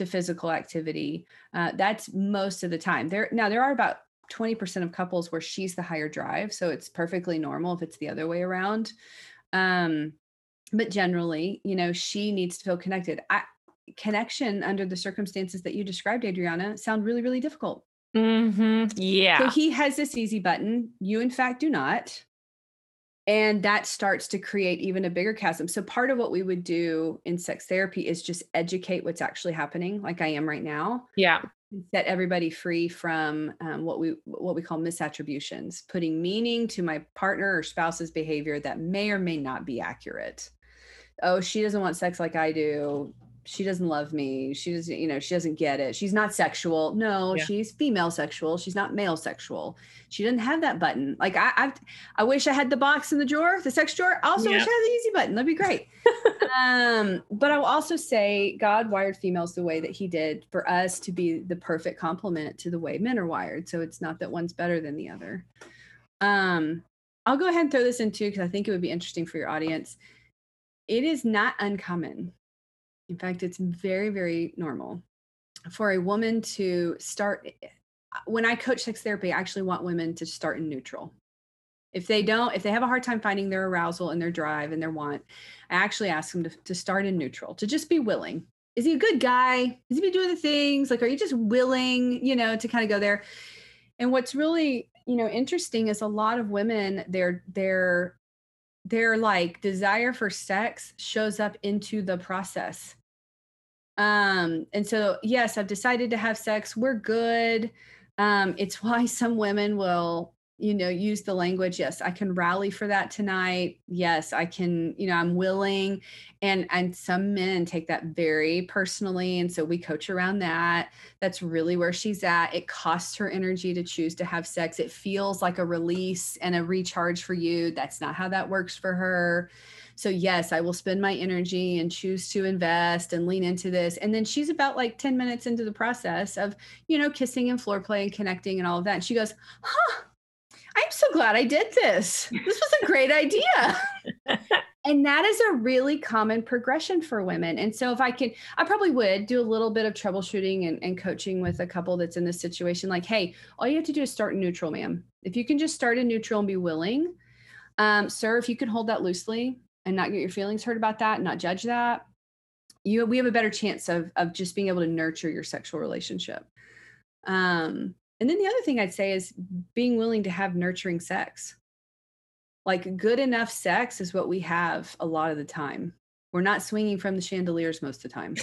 to physical activity. Uh, that's most of the time. There now there are about 20% of couples where she's the higher drive. So it's perfectly normal if it's the other way around. Um, but generally, you know, she needs to feel connected. I, connection under the circumstances that you described, Adriana, sound really, really difficult. Mm-hmm. Yeah. So he has this easy button. You, in fact, do not. And that starts to create even a bigger chasm. So, part of what we would do in sex therapy is just educate what's actually happening, like I am right now. Yeah. Set everybody free from um, what we what we call misattributions, putting meaning to my partner or spouse's behavior that may or may not be accurate. Oh, she doesn't want sex like I do she doesn't love me. She doesn't, you know, she doesn't get it. She's not sexual. No, yeah. she's female sexual. She's not male sexual. She doesn't have that button. Like I, I, I wish I had the box in the drawer, the sex drawer. Also, yeah. wish I had the easy button. That'd be great. um, but I will also say, God wired females the way that He did for us to be the perfect complement to the way men are wired. So it's not that one's better than the other. Um, I'll go ahead and throw this in too because I think it would be interesting for your audience. It is not uncommon in fact, it's very, very normal for a woman to start. Eh, when I coach sex therapy, I actually want women to start in neutral. If they don't, if they have a hard time finding their arousal and their drive and their want, I actually ask them to, to start in neutral, to just be willing. Is he a good guy? Is he be doing the things? Like, are you just willing, you know, to kind of go there? And what's really, you know, interesting is a lot of women, their their their like desire for sex shows up into the process um, and so, yes, I've decided to have sex. We're good. Um, it's why some women will you know use the language yes i can rally for that tonight. Yes i can you know i'm willing. And and some men take that very personally and so we coach around that. That's really where she's at. It costs her energy to choose to have sex. It feels like a release and a recharge for you. That's not how that works for her so yes i will spend my energy and choose to invest and lean into this and then she's about like 10 minutes into the process of you know kissing and floor play and connecting and all of that and she goes huh I'm so glad I did this. This was a great idea. and that is a really common progression for women. And so, if I can, I probably would do a little bit of troubleshooting and, and coaching with a couple that's in this situation. Like, hey, all you have to do is start in neutral, ma'am. If you can just start in neutral and be willing, um, sir, if you can hold that loosely and not get your feelings hurt about that, not judge that, you we have a better chance of of just being able to nurture your sexual relationship. Um, and then the other thing I'd say is being willing to have nurturing sex. Like good enough sex is what we have a lot of the time. We're not swinging from the chandeliers most of the time.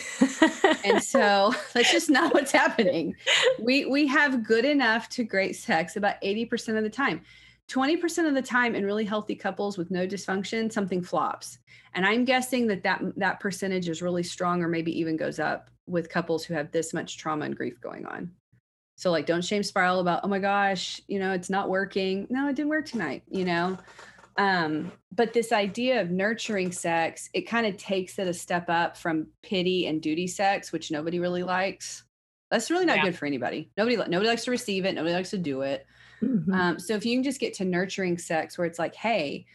and so that's just not what's happening. We we have good enough to great sex about 80% of the time. 20% of the time in really healthy couples with no dysfunction something flops. And I'm guessing that that that percentage is really strong or maybe even goes up with couples who have this much trauma and grief going on. So like don't shame spiral about, oh my gosh, you know, it's not working. No, it didn't work tonight, you know. Um, but this idea of nurturing sex, it kind of takes it a step up from pity and duty sex, which nobody really likes. That's really not yeah. good for anybody. Nobody nobody likes to receive it, nobody likes to do it. Mm-hmm. Um, so if you can just get to nurturing sex where it's like, hey,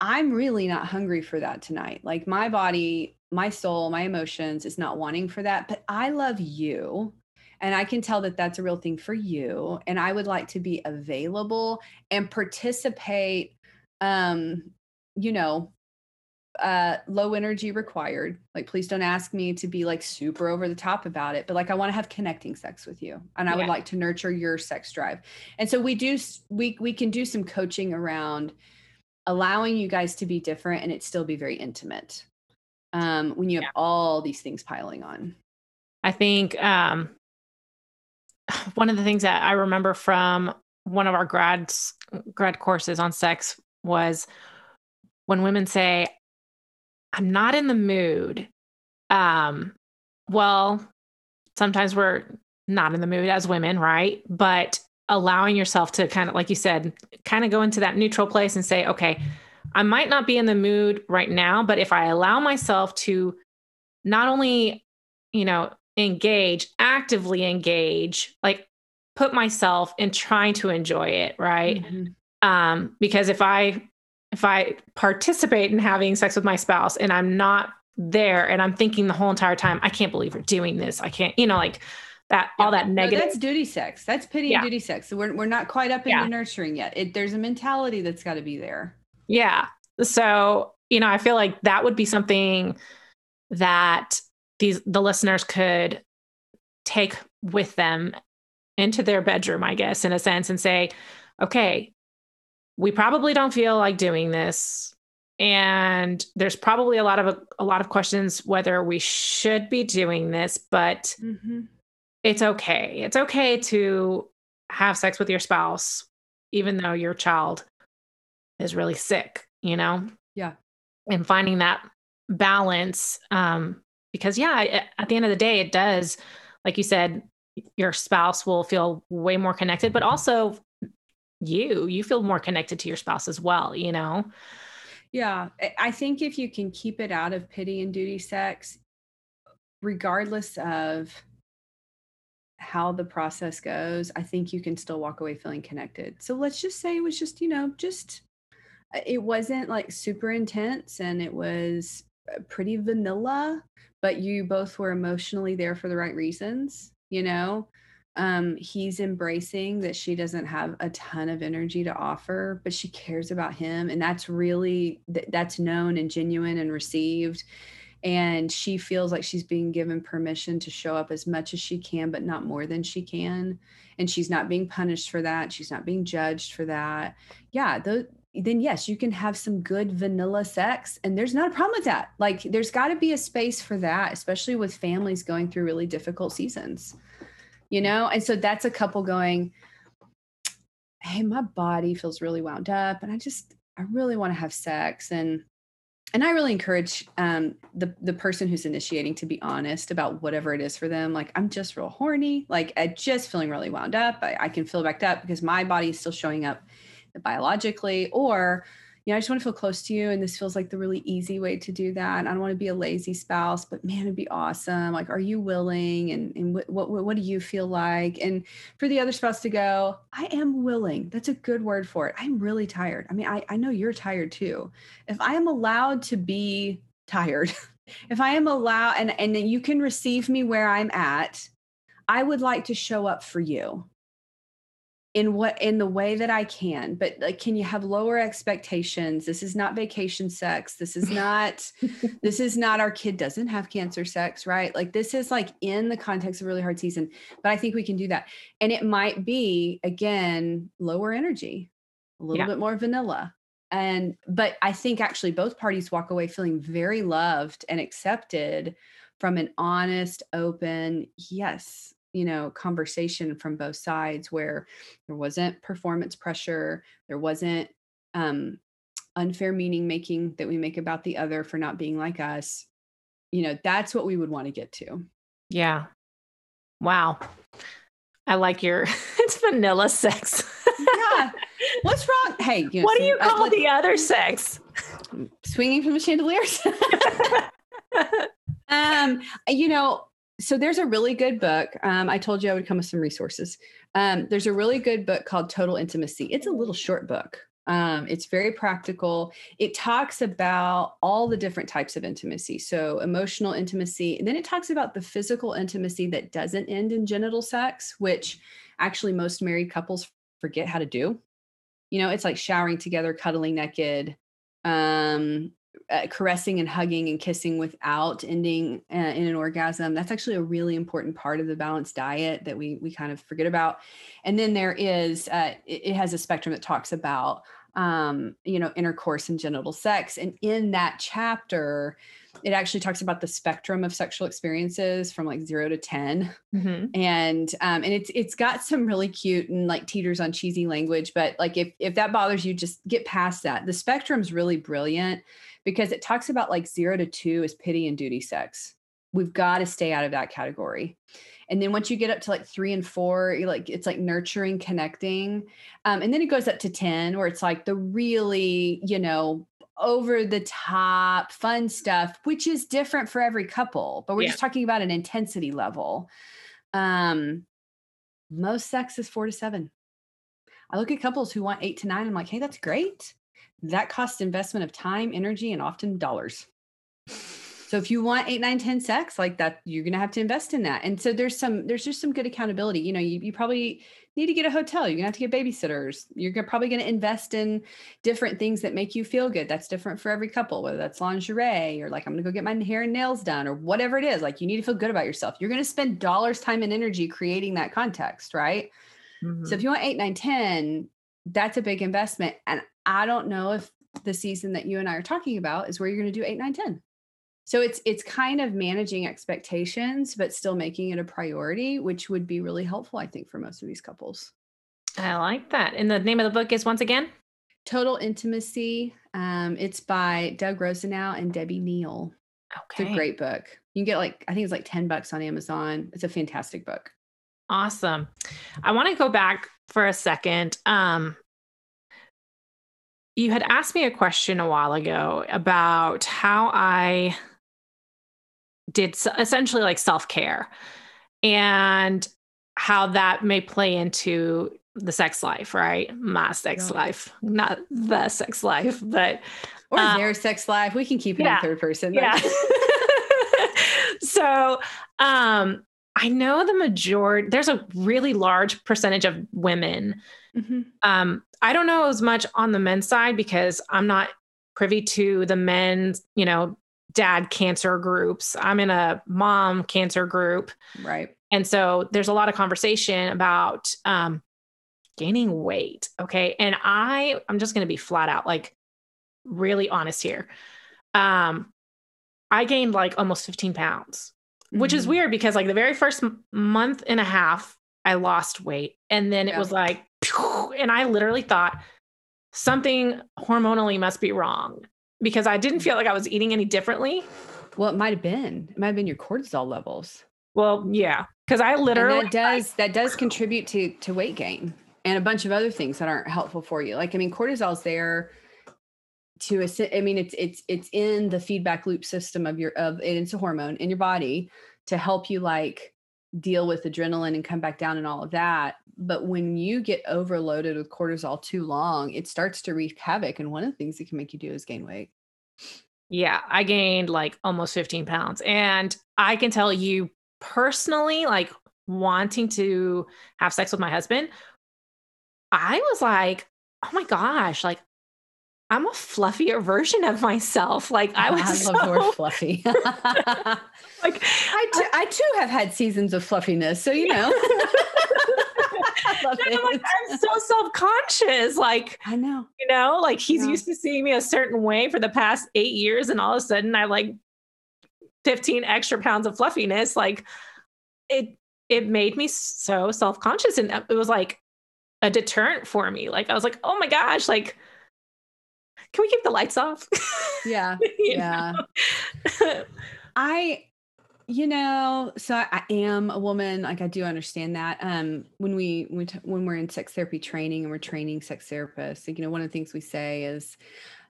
I'm really not hungry for that tonight. Like my body, my soul, my emotions is not wanting for that, but I love you and I can tell that that's a real thing for you. And I would like to be available and participate, um, you know, uh low energy required like please don't ask me to be like super over the top about it but like i want to have connecting sex with you and i yeah. would like to nurture your sex drive and so we do we we can do some coaching around allowing you guys to be different and it still be very intimate um when you have yeah. all these things piling on i think um one of the things that I remember from one of our grads grad courses on sex was when women say, I'm not in the mood. Um, well, sometimes we're not in the mood as women, right? But allowing yourself to kind of, like you said, kind of go into that neutral place and say, okay, I might not be in the mood right now, but if I allow myself to not only, you know, engage, actively engage, like put myself in trying to enjoy it, right? Mm-hmm. Um, because if I if I participate in having sex with my spouse and I'm not there and I'm thinking the whole entire time, I can't believe we're doing this. I can't, you know, like that yeah. all that negative. No, that's duty sex. That's pity yeah. and duty sex. So we're we're not quite up into yeah. nurturing yet. It, there's a mentality that's got to be there. Yeah. So you know, I feel like that would be something that these the listeners could take with them into their bedroom, I guess, in a sense, and say, okay, we probably don't feel like doing this. And there's probably a lot of a, lot of questions whether we should be doing this, but mm-hmm. it's okay. It's okay to have sex with your spouse, even though your child is really sick, you know? Yeah. And finding that balance um, because yeah at the end of the day it does like you said your spouse will feel way more connected but also you you feel more connected to your spouse as well you know yeah i think if you can keep it out of pity and duty sex regardless of how the process goes i think you can still walk away feeling connected so let's just say it was just you know just it wasn't like super intense and it was uh, pretty vanilla but you both were emotionally there for the right reasons, you know? Um, he's embracing that she doesn't have a ton of energy to offer, but she cares about him. And that's really, that's known and genuine and received. And she feels like she's being given permission to show up as much as she can, but not more than she can. And she's not being punished for that. She's not being judged for that. Yeah, then yes, you can have some good vanilla sex. And there's not a problem with that. Like, there's got to be a space for that, especially with families going through really difficult seasons, you know? And so that's a couple going, hey, my body feels really wound up and I just, I really want to have sex. And and I really encourage um, the the person who's initiating to be honest about whatever it is for them. Like, I'm just real horny. Like, I just feeling really wound up. I, I can feel backed up because my body is still showing up biologically, or you know, I just want to feel close to you. And this feels like the really easy way to do that. I don't want to be a lazy spouse, but man, it'd be awesome. Like, are you willing? And, and what, what, what do you feel like? And for the other spouse to go, I am willing. That's a good word for it. I'm really tired. I mean, I, I know you're tired too. If I am allowed to be tired, if I am allowed, and, and you can receive me where I'm at, I would like to show up for you in what in the way that I can. But like, can you have lower expectations? This is not vacation sex. This is not, this is not our kid doesn't have cancer sex, right? Like this is like in the context of really hard season. But I think we can do that. And it might be again lower energy, a little yeah. bit more vanilla. And but I think actually both parties walk away feeling very loved and accepted from an honest, open, yes, you know conversation from both sides where there wasn't performance pressure there wasn't um unfair meaning making that we make about the other for not being like us you know that's what we would want to get to. Yeah. Wow. I like your it's vanilla sex. Yeah. What's wrong? Hey you know, what do you call uh, the other sex? Swinging from the chandeliers um you know so there's a really good book. Um, I told you I would come with some resources. Um, there's a really good book called Total Intimacy. It's a little short book. Um, it's very practical. It talks about all the different types of intimacy. So emotional intimacy, and then it talks about the physical intimacy that doesn't end in genital sex, which actually most married couples forget how to do. You know, it's like showering together, cuddling naked, um, uh, caressing and hugging and kissing without ending uh, in an orgasm that's actually a really important part of the balanced diet that we we kind of forget about. And then there is uh, it, it, has a spectrum that talks about um, you know intercourse and genital sex. And in that chapter it actually talks about the spectrum of sexual experiences from like zero to 10 mm-hmm. and um, and it's it's got some really cute and like teeters on cheesy language but like if if that bothers you just get past that. The spectrum's really brilliant because it talks about like zero to two is pity and duty sex. We've got to stay out of that category. And then once you get up to like three and four, you like it's like nurturing, connecting. Um, and then it goes up to 10, where it's like the really, you know, over the top fun stuff, which is different for every couple, but we're yeah. just talking about an intensity level. Um, most sex is four to seven. I look at couples who want eight to nine. I'm like, hey, that's great that costs investment of time, energy, and often dollars. So if you want eight, nine, 10 sex like that, you're going to have to invest in that. And so there's some, there's just some good accountability. You know, you, you probably need to get a hotel. You're gonna have to get babysitters. You're gonna, probably going to invest in different things that make you feel good. That's different for every couple, whether that's lingerie or like, I'm going to go get my hair and nails done or whatever it is. Like you need to feel good about yourself. You're going to spend dollars, time and energy creating that context. Right. Mm-hmm. So if you want eight, nine, 10, that's a big investment. And I don't know if the season that you and I are talking about is where you're going to do 8 9 10. So it's it's kind of managing expectations but still making it a priority, which would be really helpful I think for most of these couples. I like that. And the name of the book is once again Total Intimacy. Um, it's by Doug Rosenau and Debbie Neel. Okay. It's a great book. You can get like I think it's like 10 bucks on Amazon. It's a fantastic book. Awesome. I want to go back for a second. Um, you had asked me a question a while ago about how I did essentially like self care and how that may play into the sex life, right? My sex life, not the sex life, but or um, their sex life. We can keep it yeah, in third person. Yeah. so, um, I know the majority, there's a really large percentage of women. Mm-hmm. Um, I don't know as much on the men's side because I'm not privy to the men's, you know, dad cancer groups. I'm in a mom cancer group. Right. And so there's a lot of conversation about um, gaining weight. Okay. And I, I'm just going to be flat out like really honest here. Um, I gained like almost 15 pounds which is mm-hmm. weird because like the very first month and a half I lost weight. And then it Yeah. was like, and I literally thought something hormonally must be wrong because I didn't feel like I was eating any differently. Well, it might have been. It might have been your cortisol levels. Well, yeah, because I And literally, that does that does contribute to to weight gain and a bunch of other things that aren't helpful for you. Like I mean, cortisol's there to assi- I mean, it's it's it's in the feedback loop system of your of it's a hormone in your body to help you like deal with adrenaline and come back down and all of that. But when you get overloaded with cortisol too long, it starts to wreak havoc. And one of the things it can make you do is gain weight. yeah, I gained like almost 15 pounds. And I can tell you personally, like wanting to have sex with my husband, I was like, oh my gosh, like I'm a fluffier version of myself. Like I was love the word so, fluffy. like I too, I too have had seasons of fluffiness, so you know. I love I'm like. I'm so self-conscious. Like, I know. you know, like he's used to seeing me a certain way for the past eight years, and all of a sudden I like 15 extra pounds of fluffiness. Like it it made me so self-conscious. And uh, it was like a deterrent for me. Like I was like, oh my gosh, like, can we keep the lights off? Yeah. Yeah. I, you know, so I, I am a woman. Like I do understand that. Um, when we when, t- when we're in sex therapy training and we're training sex therapists, like, you know, one of the things we say is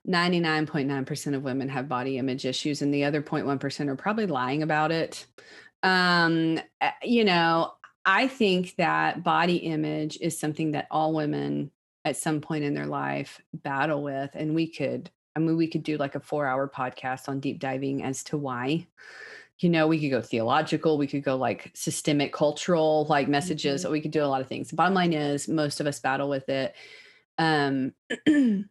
99.9% of women have body image issues and the other 0.1% are probably lying about it. Um, uh, you know, I think that body image is something that all women at some point in their life battle with and we could I mean, we could do like a four hour podcast on deep diving as to why. You know, we could go theological, we could go like systemic cultural like messages, Mhm. we could do a lot of things. The Bottom line is most of us battle with it. Um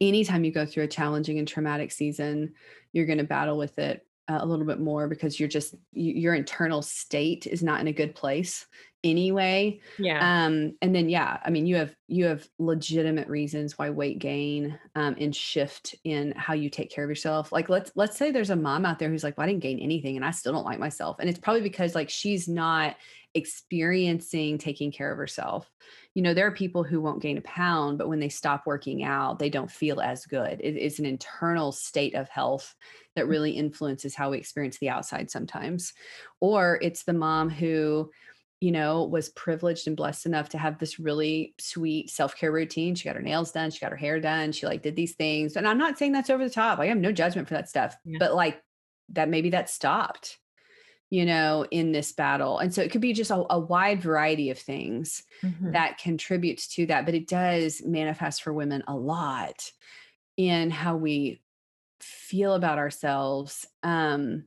anytime you go through a challenging and traumatic season, you're going to battle with it uh, a little bit more because you're just your internal state is not in a good place anyway yeah. um and then yeah i mean you have you have legitimate reasons why weight gain um and shift in how you take care of yourself. Like let's let's say there's a mom out there who's like well, i didn't gain anything and i still don't like myself. And it's probably because like she's not experiencing taking care of herself. You know there are people who won't gain a pound but when they stop working out they don't feel as good. It, it's an internal state of health that really influences how we experience the outside sometimes. Or it's the mom who you know, was privileged and blessed enough to have this really sweet self-care routine. She got her nails done, she got her hair done, she like did these things. And I'm not saying that's over the top. I have no judgment for that stuff. Yeah. But like that maybe that stopped, you know, in this battle. And so it could be just a, a wide variety of things Mhm. that contributes to that. But it does manifest for women a lot in how we feel about ourselves. Um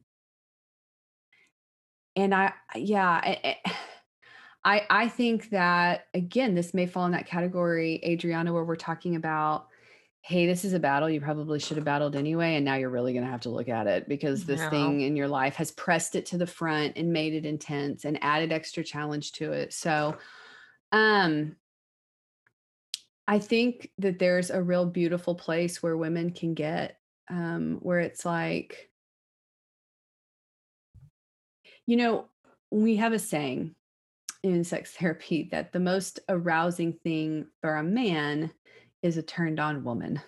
and I yeah, I, I I think that again, this may fall in that category, Adriana, where we're talking about, hey, this is a battle you probably should have battled anyway, and now you're really going to have to look at it because this Yeah. thing in your life has pressed it to the front and made it intense and added extra challenge to it. So, um, I think that there's a real beautiful place where women can get, um, where it's like, you know, we have a saying in sex therapy that the most arousing thing for a man is a turned on woman.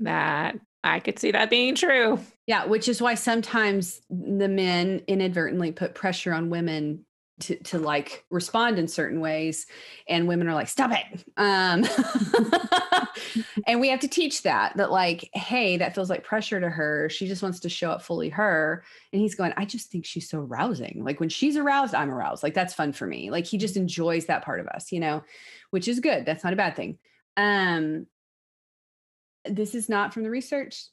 That I could see that being true. Yeah, which is why sometimes the men inadvertently put pressure on women to to like respond in certain ways and women are like stop it. Um and we have to teach that that like hey that feels like pressure to her. She just wants to show up fully her. And he's going i just think she's so rousing like when she's aroused i'm aroused. Like that's fun for me. Like he just enjoys that part of us you know? Which is good. That's not a bad thing. Um this is not from the research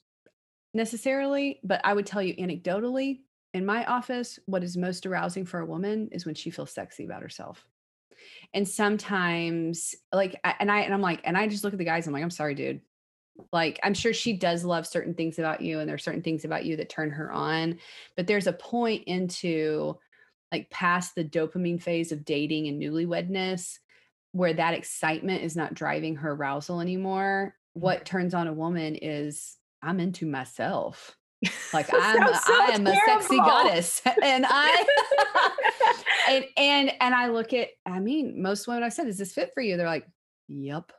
necessarily, but I would tell you anecdotally in my office, what is most arousing for a woman is when she feels sexy about herself. And sometimes, like, and I, and I'm like, and I just look at the guys, I'm like, I'm sorry, dude. Like, I'm sure she does love certain things about you, and there are certain things about you that turn her on. But there's a point into like past the dopamine phase of dating and newlywedness where that excitement is not driving her arousal anymore. Mm-hmm. What turns on a woman is I'm into myself. Like I'm, so I am terrible. a sexy goddess, and I, and, and and I look at. I mean, most women I said, "Is this fit for you?" They're like, "Yep."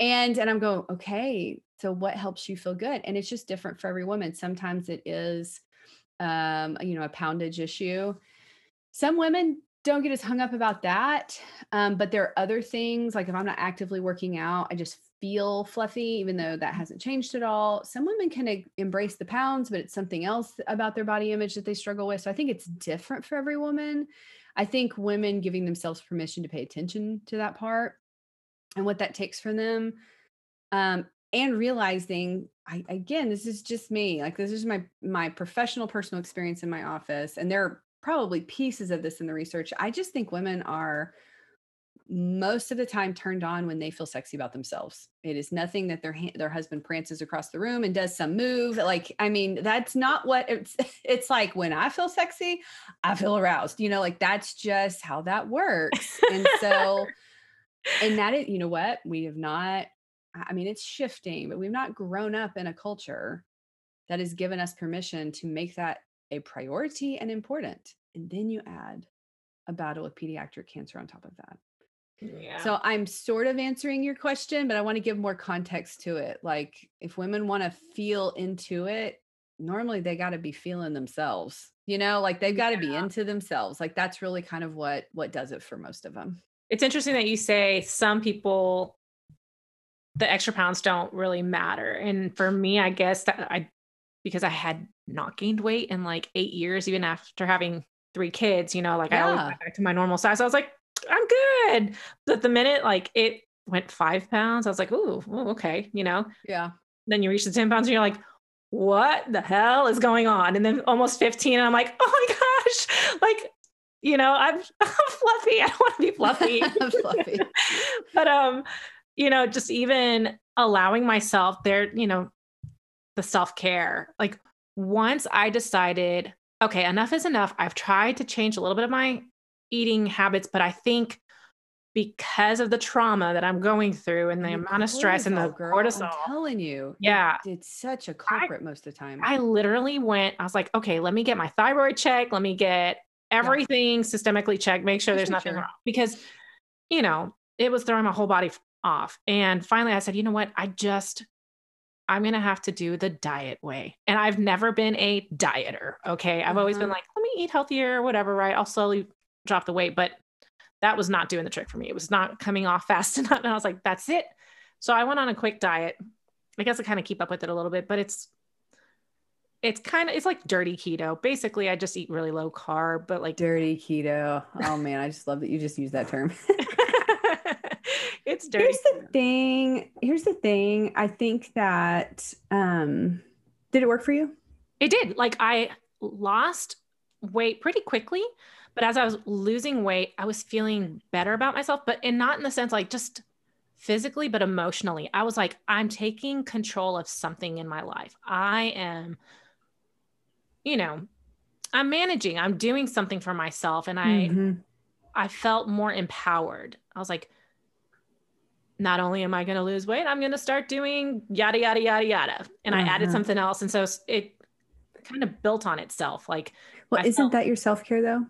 and and I'm going, okay. So what helps you feel good? And it's just different for every woman. Sometimes it is, um, you know, a poundage issue. Some women don't get as hung up about that. Um, but there are other things like if I'm not actively working out, I just feel fluffy, even though that hasn't changed at all. Some women can embrace the pounds, but it's something else about their body image that they struggle with. So I think it's different for every woman. I think women giving themselves permission to pay attention to that part and what that takes from them. Um, and realizing I again, this is just me. Like this is my my professional personal experience in my office. And there are probably pieces of this in the research. I just think women are most of the time turned on when they feel sexy about themselves. It is nothing that their their husband prances across the room and does some move. Like, I mean, that's not what it's it's like when I feel sexy, I feel aroused. You know, like that's just how that works. And so and that is, you know what? We have not I mean, it's shifting, but we've not grown up in a culture that has given us permission to make that a priority and important. And then you add a battle with pediatric cancer on top of that. Yeah. So I'm sort of answering your question, but I want to give more context to it. Like if women want to feel into it, normally they got to be feeling themselves. You know, like they've got to yeah. be into themselves. Like that's really kind of what what does it for most of them. It's interesting that you say some people the extra pounds don't really matter. And for me, I guess that I because I had not gained weight in like 8 years even after having three kids, you know, like yeah. I always went back to my normal size. I was like, I'm good. But the minute like it went five pounds, I was like, ooh, ooh okay, you know? Yeah. Then you reach the 10 pounds and you're like, what the hell is going on? And then almost 15, and I'm like, oh my gosh, like, you know, I'm, I'm fluffy. I don't want to be fluffy. fluffy. but um, you know, just even allowing myself there, you know, the self-care. Like once I decided, okay, enough is enough. I've tried to change a little bit of my eating habits, but I think because of the trauma that I'm going through and the amount of stress and the girl, cortisol. I'm telling you. Yeah. It's such a culprit I, most of the time. I literally went, I was like, okay, let me get my thyroid checked. Let me get everything yeah. systemically checked, make sure there's nothing sure. wrong. Because, you know, it was throwing my whole body off. And finally I said, you know what? I just I'm going to have to do the diet way. And I've never been a dieter. Okay. I've always been mm-hmm. like, let me eat healthier whatever, right? I'll slowly drop the weight. But that was not doing the trick for me. It was not coming off fast enough. And I was like, that's it. So I went on a quick diet. I guess I kind of keep up with it a little bit, but it's it's kind of it's like dirty keto. Basically, I just eat really low carb, but like dirty keto. Oh man, I just love that you just use that term. it's dirty. Here's the thing. Here's the thing. I think that um did it work for you? It did. Like I lost weight pretty quickly, but as I was losing weight, I was feeling better about myself, but and not in the sense like just physically, but emotionally. I was like, I'm taking control of something in my life. I am, you know, I'm managing, I'm doing something for myself. And I mm-hmm. I felt more empowered. I was like, not only am I going to lose weight, I'm going to start doing yada, yada, yada, yada. And I added mm-hmm. something else. And so it kind of built on itself. Like, well, I isn't that your self care though?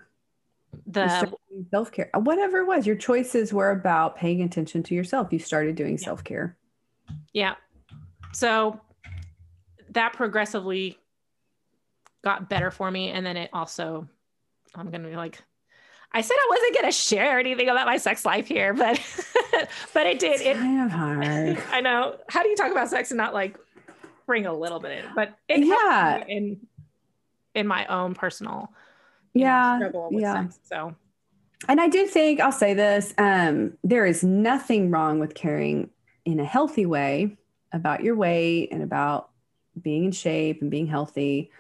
The self care, uh, whatever it was, your choices were about paying attention to yourself. You started doing yeah. self care. Yeah. So that progressively got better for me. And then it also, I'm going to be like, I said I wasn't going to share anything about my sex life here, but but it did. It's kind of hard. I know. How do you talk about sex and not like bring a little bit in? But it yeah, in in my own personal yeah know, yeah. Sex, so. And I do think I'll say this: um, there is nothing wrong with caring in a healthy way about your weight and about being in shape and being healthy.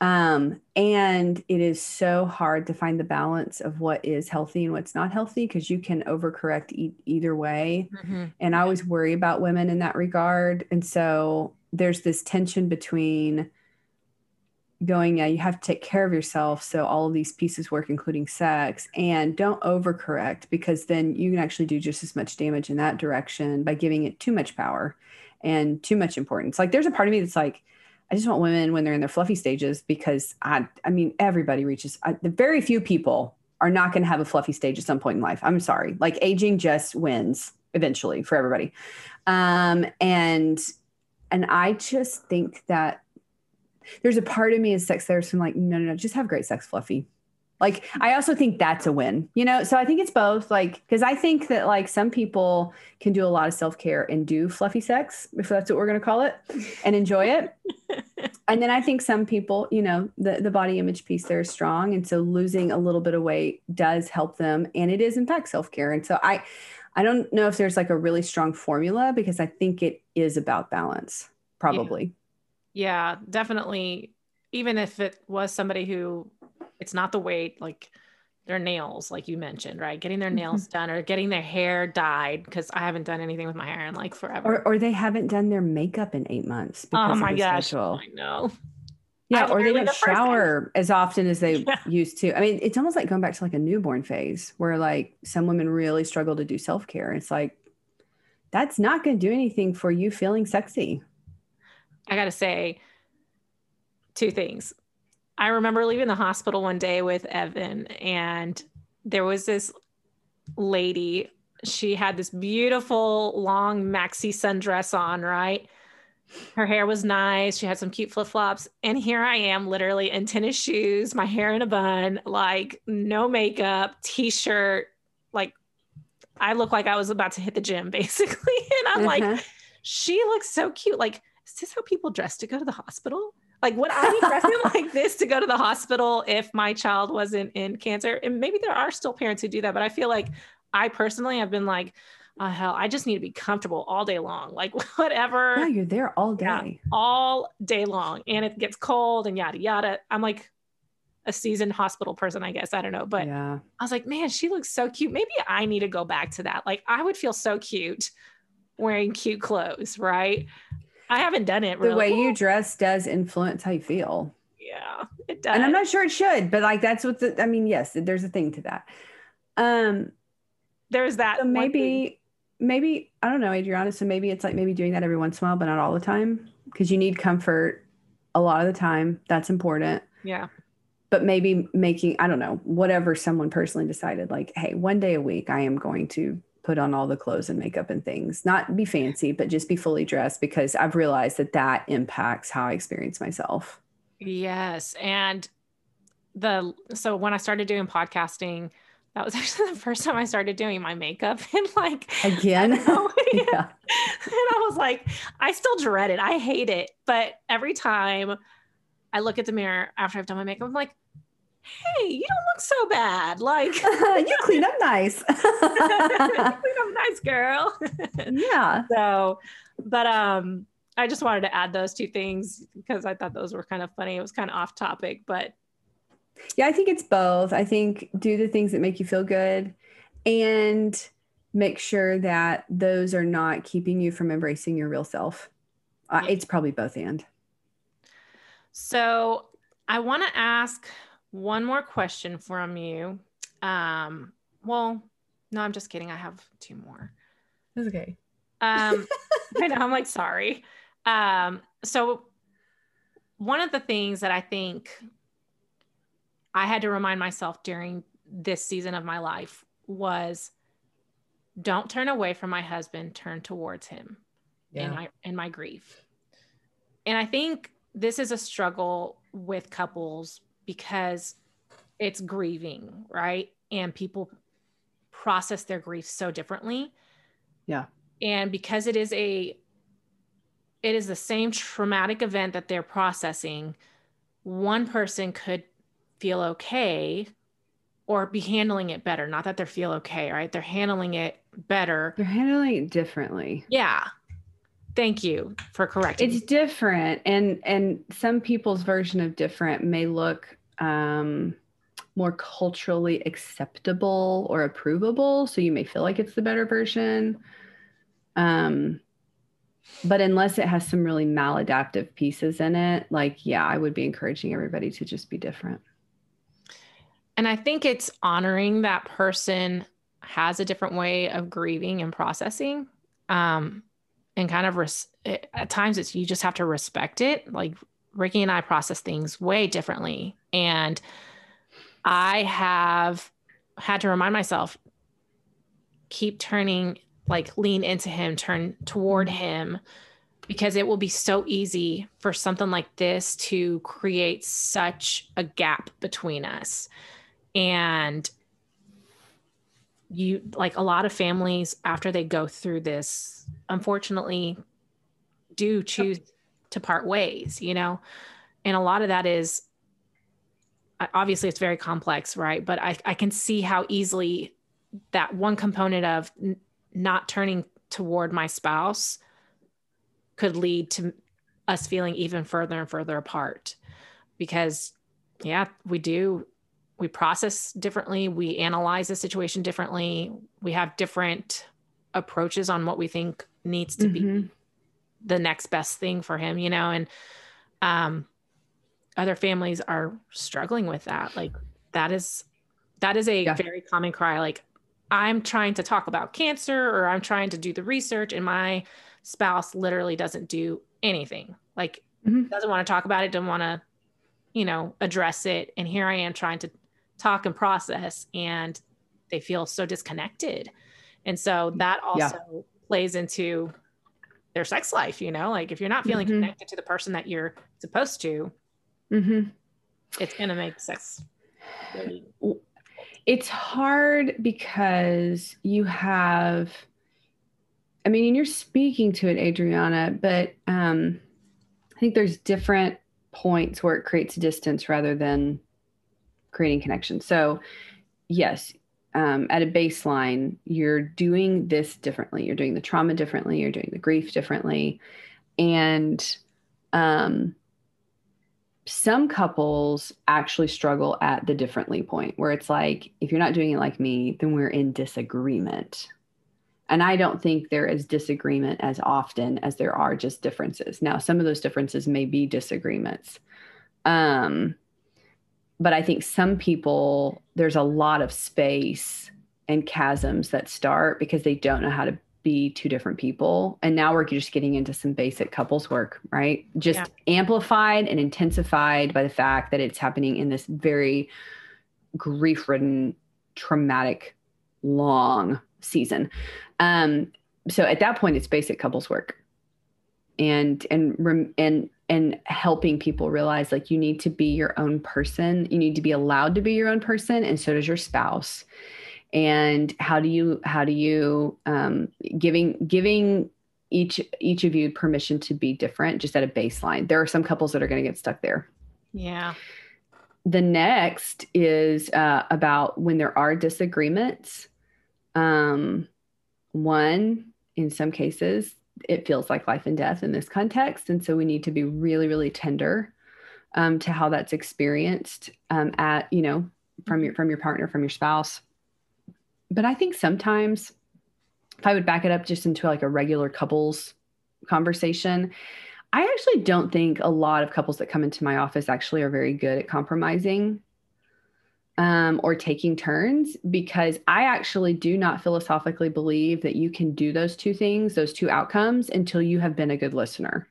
Um, and it is so hard to find the balance of what is healthy and what's not healthy because you can overcorrect e- either way. Mm-hmm. And I always worry about women in that regard. And so there's this tension between going, yeah, you have to take care of yourself. So all of these pieces work, including sex, and don't overcorrect because then you can actually do just as much damage in that direction by giving it too much power and too much importance. Like there's a part of me that's like, I just want women when they're in their fluffy stages because I, I mean, everybody reaches. I, the very few people are not going to have a fluffy stage at some point in life. I'm sorry. Like aging just wins eventually for everybody. Um, and and I just think that there's a part of me as sex therapist. I'm like, no, no, no, just have great sex, fluffy. Like, I also think that's a win, you know? So I think it's both. Like, because I think that like some people can do a lot of self care and do fluffy sex, if that's what we're going to call it, and enjoy it. and then I think some people, you know, the, the body image piece there is strong. And so losing a little bit of weight does help them. And it is, in fact, self care. And so I, I don't know if there's like a really strong formula because I think it is about balance, probably. Yeah, yeah definitely. Even if it was somebody who it's not the weight, like their nails, like you mentioned, right? Getting their nails mm-hmm. done or getting their hair dyed because I haven't done anything with my hair in like forever. Or, or they haven't done their makeup in eight months. oh my gosh. Schedule. I know. Yeah, or they don't shower as often as they yeah. used to. I mean, it's almost like going back to like a newborn phase where like some women really struggle to do self care. It's like, that's not going to do anything for you feeling sexy. I got to say two things. I remember leaving the hospital one day with Evan, and there was this lady. She had this beautiful long maxi sundress on, right? Her hair was nice. She had some cute flip flops. And here I am, literally in tennis shoes, my hair in a bun, like no makeup, t shirt. Like I look like I was about to hit the gym, basically. And I'm like, mm-hmm. she looks so cute. Like, is this how people dress to go to the hospital? Like, would I be dressing like this to go to the hospital if my child wasn't in cancer? And maybe there are still parents who do that, but I feel like I personally have been like, oh, hell, I just need to be comfortable all day long. Like, whatever. Yeah, you're there all day. Yeah, all day long. And it gets cold and yada, yada. I'm like, a seasoned hospital person, I guess. I don't know. But yeah. I was like, man, she looks so cute. Maybe I need to go back to that. Like, I would feel so cute wearing cute clothes, right? I haven't done it. Really. The way you dress does influence how you feel. Yeah, it does. And I'm not sure it should, but like that's what the I mean, yes, there's a thing to that. Um there's that. So maybe maybe I don't know, Adriana. So maybe it's like maybe doing that every once in a while, but not all the time. Because you need comfort a lot of the time. That's important. Yeah. But maybe making, I don't know, whatever someone personally decided, like, hey, one day a week I am going to put on all the clothes and makeup and things, not be fancy, but just be fully dressed because I've realized that that impacts how I experience myself. Yes. And the, so when I started doing podcasting, that was actually the first time I started doing my makeup and like again. yeah. yeah. And I was like, I still dread it. I hate it. But every time I look at the mirror after I've done my makeup, I'm like, hey, you don't look so bad. Like you clean up nice. You clean up nice, girl. yeah. So, but um, I just wanted to add those two things because I thought those were kind of funny. It was kind of off topic, but yeah, I think it's both. I think do the things that make you feel good and make sure that those are not keeping you from embracing your real self. Uh, it's probably both and. So, I want to ask one more question from you. Um, well, no, I'm just kidding. I have two more. That's okay. Um, I know, I'm like, sorry. Um, so one of the things that I think I had to remind myself during this season of my life was don't turn away from my husband, turn towards him yeah. in my in my grief. And I think this is a struggle with couples because it's grieving, right? And people process their grief so differently. Yeah. And because it is a it is the same traumatic event that they're processing, one person could feel okay or be handling it better. Not that they feel okay, right? They're handling it better. They're handling it differently. Yeah. Thank you for correcting. It's different and and some people's version of different may look um, more culturally acceptable or approvable. So you may feel like it's the better version. Um, but unless it has some really maladaptive pieces in it, like, yeah, I would be encouraging everybody to just be different. And I think it's honoring that person has a different way of grieving and processing. Um, and kind of res- at times it's you just have to respect it like Ricky and I process things way differently. And I have had to remind myself keep turning, like lean into him, turn toward mm-hmm. him, because it will be so easy for something like this to create such a gap between us. And you like a lot of families after they go through this unfortunately do choose to part ways you know? And a lot of that is obviously it's very complex right? But i, I can see how easily that one component of n- not turning toward my spouse could lead to us feeling even further and further apart. Because yeah we do we process differently we analyze the situation differently we have different approaches on what we think needs to mm-hmm. be the next best thing for him you know and um other families are struggling with that like that is that is a yeah. very common cry like i'm trying to talk about cancer or i'm trying to do the research and my spouse literally doesn't do anything like mm-hmm. doesn't want to talk about it doesn't want to you know address it and here i am trying to talk and process and they feel so disconnected and so that also yeah. plays into their sex life you know like if you're not feeling mm-hmm. connected to the person that you're supposed to mm-hmm. it's going to make sex really it's hard because you have i mean and you're speaking to it adriana but um i think there's different points where it creates distance rather than creating connection. So, yes, um, at a baseline, you're doing this differently. You're doing the trauma differently. You're doing the grief differently. And um, some couples actually struggle at the differently point where it's like, if you're not doing it like me, then we're in disagreement. And I don't think there is disagreement as often as there are just differences. Now, some of those differences may be disagreements. Um, but I think some people, there's a lot of space and chasms that start because they don't know how to be two different people. And now we're just getting into some basic couples work, right? Just yeah. amplified and intensified by the fact that it's happening in this very grief ridden, traumatic, long season. Um, so at that point, it's basic couples work. And and and and helping people realize like you need to be your own person. You need to be allowed to be your own person and so does your spouse. And how do you how do you um, giving giving each each of you permission to be different just at a baseline? There are some couples that are going to get stuck there. Yeah. The next is uh, about when there are disagreements. Um, one in some cases it feels like life and death in this context. And so we need to be really, really tender um, to how that's experienced um, at, you know, from your, from your partner, from your spouse. But I think sometimes if I would back it up just into like a regular couples conversation, I actually don't think a lot of couples that come into my office actually are very good at compromising um, or taking turns because I actually do not philosophically believe that you can do those two things, those two outcomes, until you have been a good listener.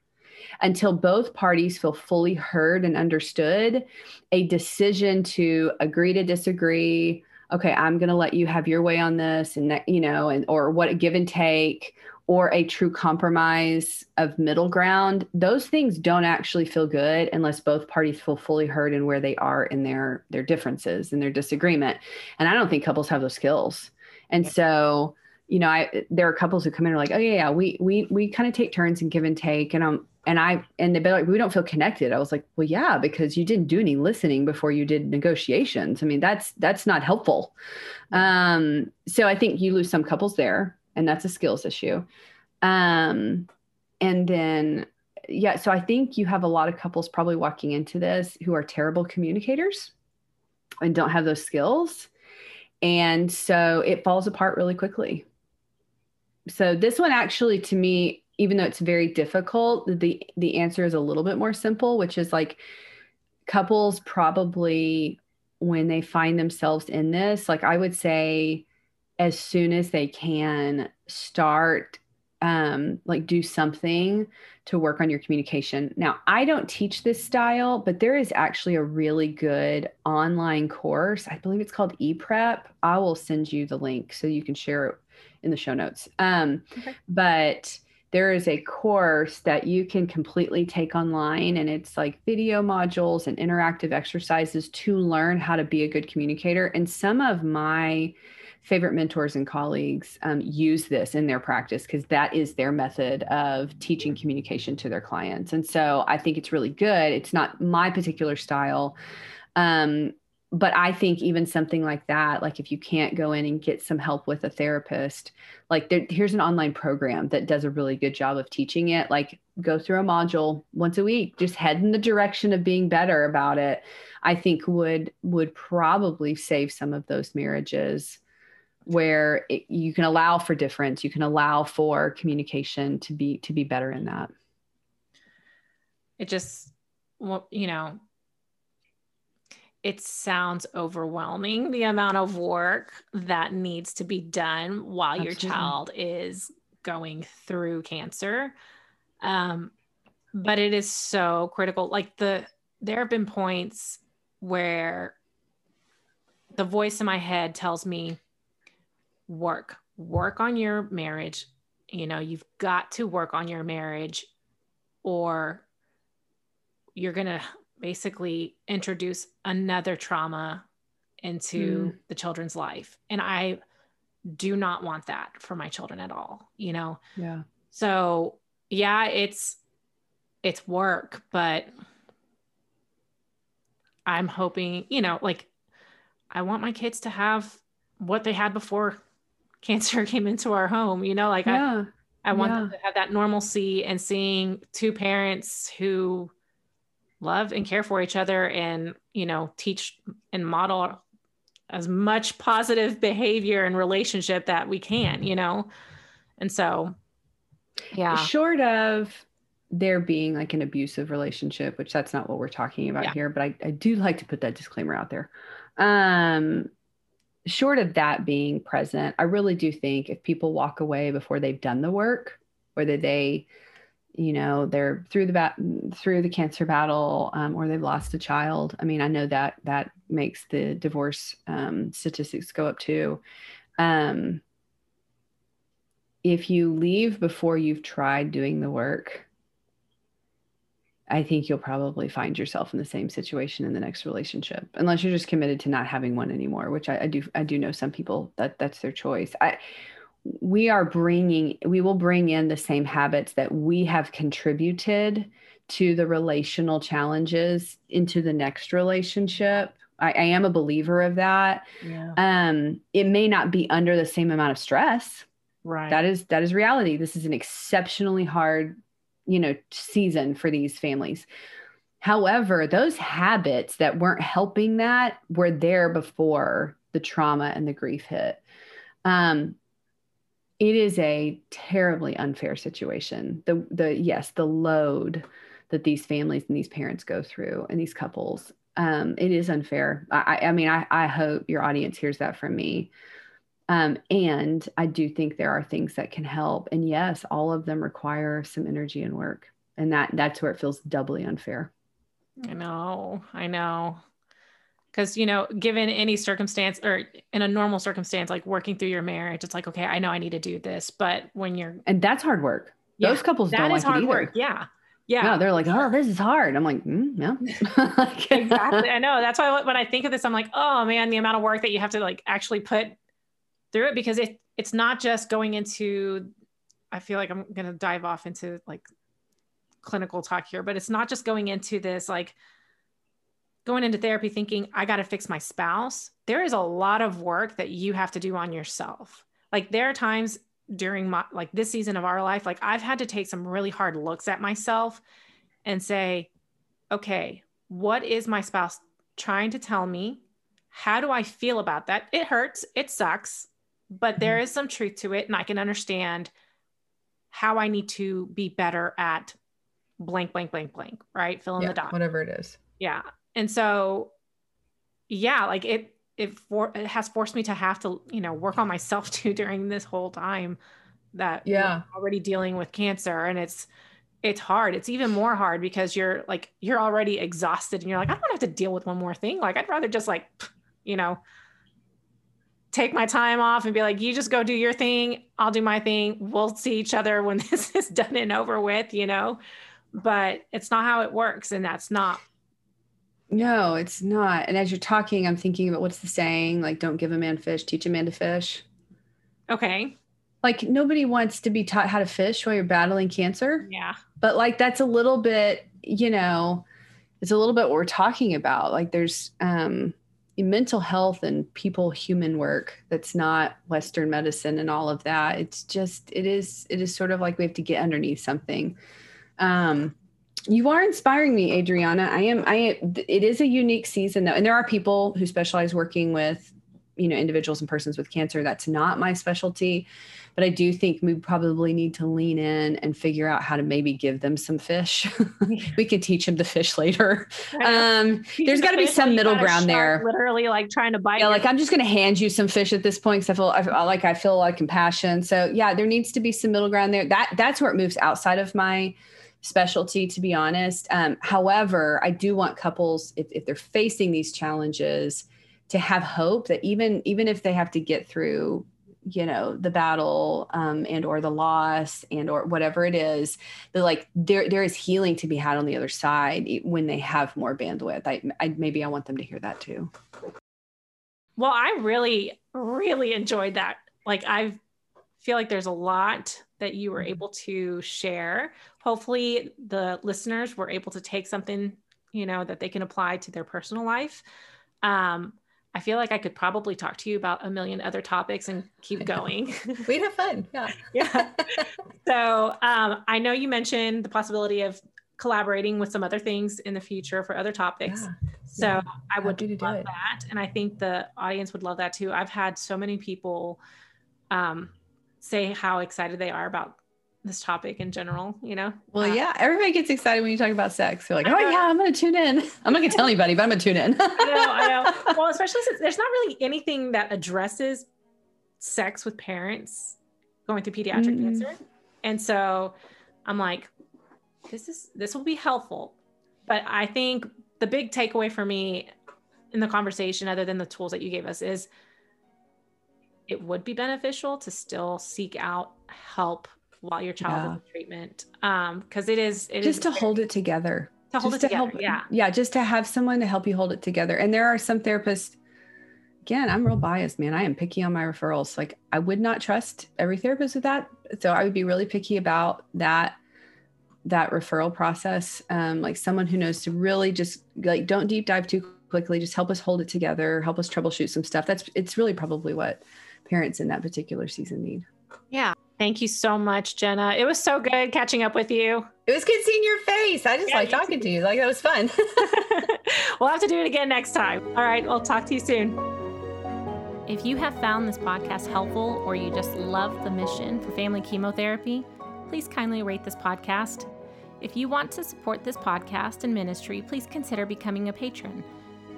Until both parties feel fully heard and understood, a decision to agree to disagree. Okay, I'm going to let you have your way on this, and that, you know, and or what a give and take, or a true compromise of middle ground, those things don't actually feel good unless both parties feel fully heard in where they are in their their differences and their disagreement. And I don't think couples have those skills. And yeah. so, you know, I there are couples who come in and are like, oh yeah, yeah, we we we kind of take turns and give and take. And um and I and they'd be like, we don't feel connected. I was like, well, yeah, because you didn't do any listening before you did negotiations. I mean, that's that's not helpful. Um, so I think you lose some couples there and that's a skills issue. Um, and then, yeah, so I think you have a lot of couples probably walking into this who are terrible communicators and don't have those skills. And so it falls apart really quickly. So this one actually to me even though it's very difficult, the the answer is a little bit more simple, which is like couples probably when they find themselves in this, like I would say as soon as they can start um, like do something to work on your communication. Now, I don't teach this style, but there is actually a really good online course. I believe it's called ePrep. I will send you the link so you can share it in the show notes. Um, okay. But there is a course that you can completely take online, and it's like video modules and interactive exercises to learn how to be a good communicator. And some of my favorite mentors and colleagues um, use this in their practice because that is their method of teaching communication to their clients. And so I think it's really good. It's not my particular style. Um, but I think even something like that, like if you can't go in and get some help with a therapist, like there, here's an online program that does a really good job of teaching it. Like go through a module once a week, just head in the direction of being better about it. I think would would probably save some of those marriages where it, you can allow for difference you can allow for communication to be to be better in that it just well you know it sounds overwhelming the amount of work that needs to be done while Absolutely. your child is going through cancer um, but it is so critical like the there have been points where the voice in my head tells me work, work on your marriage. You know, you've got to work on your marriage or you're going to basically introduce another trauma into mm. the children's life. And I do not want that for my children at all, you know? Yeah. So, yeah, it's it's work, but I'm hoping, you know, like I want my kids to have what they had before cancer came into our home you know like yeah. i i want yeah. them to have that normalcy and seeing two parents who love and care for each other and you know teach and model as much positive behavior and relationship that we can you know and so yeah short of there being like an abusive relationship which that's not what we're talking about yeah. here but I, I do like to put that disclaimer out there um short of that being present, I really do think if people walk away before they've done the work, whether they, you know, they're through the bat through the cancer battle, um, or they've lost a child. I mean, I know that that makes the divorce um, statistics go up too. Um, if you leave before you've tried doing the work, I think you'll probably find yourself in the same situation in the next relationship, unless you're just committed to not having one anymore. Which I, I do. I do know some people that that's their choice. I we are bringing we will bring in the same habits that we have contributed to the relational challenges into the next relationship I, I, am a believer of that yeah. um it may not be under the same amount of stress right that is that is reality this is an exceptionally hard you know season for these families. However those habits that weren't helping that were there before the trauma and the grief hit. Um, it is a terribly unfair situation. The the yes the load that these families and these parents go through and these couples. Um, it is unfair. I i mean I, I hope your audience hears that from me um, and I do think there are things that can help. And yes, all of them require some energy and work. And that that's where it feels doubly unfair. I know. I know. Because, you know, given any circumstance or in a normal circumstance, like working through your marriage, it's like, okay, I know I need to do this. But when you're. And that's hard work. Yeah, Those couples don't like hard work. Yeah. Yeah. No, they're like, oh, this is hard. I'm like, mm, yeah. exactly. I know. That's why when I think of this, I'm like, oh man, the amount of work that you have to like actually put through it because it it's not just going into I feel like I'm going to dive off into like clinical talk here, but it's not just going into this like going into therapy thinking I got to fix my spouse. There is a lot of work that you have to do on yourself. Like there are times during my like this season of our life like I've had to take some really hard looks at myself and say, okay, what is my spouse trying to tell me? How do I feel about that? It hurts, it sucks but there mm-hmm. some truth to it and i can understand how i need to be better at blank blank blank blank right? Fill in yeah, the dot. whatever it is. Yeah and so yeah like it it for it has forced me to have to you know work on myself too during this whole time that yeah. already dealing with cancer and it's it's hard. It's even more hard because you're like you're already exhausted and you're like i don't have to deal with one more thing. Like i'd rather just like you know take my time off and be like you just go do your thing. I'll do my thing. We'll see each other when this is done and over with you know? But it's not how it works and that's not no it's not. And as you're talking i'm thinking about what's the saying like don't give a man fish teach a man to fish. Okay. Like nobody wants to be taught how to fish while you're battling cancer. Yeah. But like that's a little bit you know it's a little bit what we're talking about. Like there's um mental health and people human work that's not western medicine and all of that it's just it is it is sort of like we have to get underneath something. Um you are inspiring me adriana. I am i it is a unique season though. And there are people who specialize working with you know individuals and persons with cancer. That's not my specialty but I do think we probably need to lean in and figure out how to maybe give them some fish. we could teach them to fish later. Um, there's got to be some middle ground there. Literally, like trying to bite. Yeah, like I'm just going to hand you some fish at this point because I feel I feel like I feel a lot of compassion. So yeah, there needs to be some middle ground there. That that's where it moves outside of my specialty to be honest um, however i do want couples if, if they're facing these challenges to have hope that even even if they have to get through you know the battle um, and or the loss and or whatever it is that like there there is healing to be had on the other side when they have more bandwidth. I, I maybe i want them to hear that too. Well i really really enjoyed that. Like i feel like there's a lot that you were able to share. Hopefully the listeners were able to take something you know that they can apply to their personal life. Um, I feel like I could probably talk to you about a million other topics and keep going. We'd have fun. Yeah. yeah. So um, I know you mentioned the possibility of collaborating with some other things in the future for other topics. Yeah. So yeah. I would love that. And I think the audience would love that too. I've had so many people um, say how excited they are about this topic in general, you know? Well, uh, yeah, everybody gets excited when you talk about sex. They're like, oh, yeah, I'm going to tune in. I'm not going to tell anybody, but I'm going to tune in. I know, I know. Well, especially since there's not really anything that addresses sex with parents going through pediatric mm-hmm. cancer. And so I'm like, this is, this will be helpful. But I think the big takeaway for me in the conversation, other than the tools that you gave us, is it would be beneficial to still seek out help while your child yeah. is in treatment. Um, because it is it just is to very, hold it together. To hold just it together. Help, yeah. Yeah. Just to have someone to help you hold it together. And there are some therapists, again, I'm real biased, man. I am picky on my referrals. Like I would not trust every therapist with that. So I would be really picky about that that referral process. Um, like someone who knows to really just like don't deep dive too quickly, just help us hold it together, help us troubleshoot some stuff. That's it's really probably what parents in that particular season need. Yeah. Thank you so much, Jenna. It was so good catching up with you. It was good seeing your face. I just yeah, like talking too. to you. Like that was fun. we'll have to do it again next time. All right, we'll talk to you soon. If you have found this podcast helpful or you just love the mission for family chemotherapy, please kindly rate this podcast. If you want to support this podcast and ministry, please consider becoming a patron.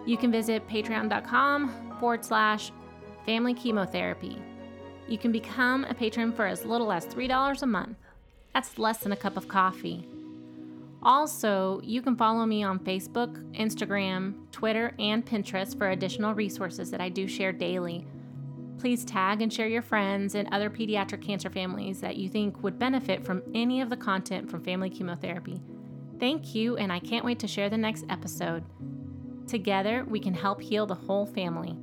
You can visit patreon.com forward slash family chemotherapy. You can become a patron for as little as $3 a month. That's less than a cup of coffee. Also, you can follow me on Facebook, Instagram, Twitter, and Pinterest for additional resources that I do share daily. Please tag and share your friends and other pediatric cancer families that you think would benefit from any of the content from family chemotherapy. Thank you, and I can't wait to share the next episode. Together, we can help heal the whole family.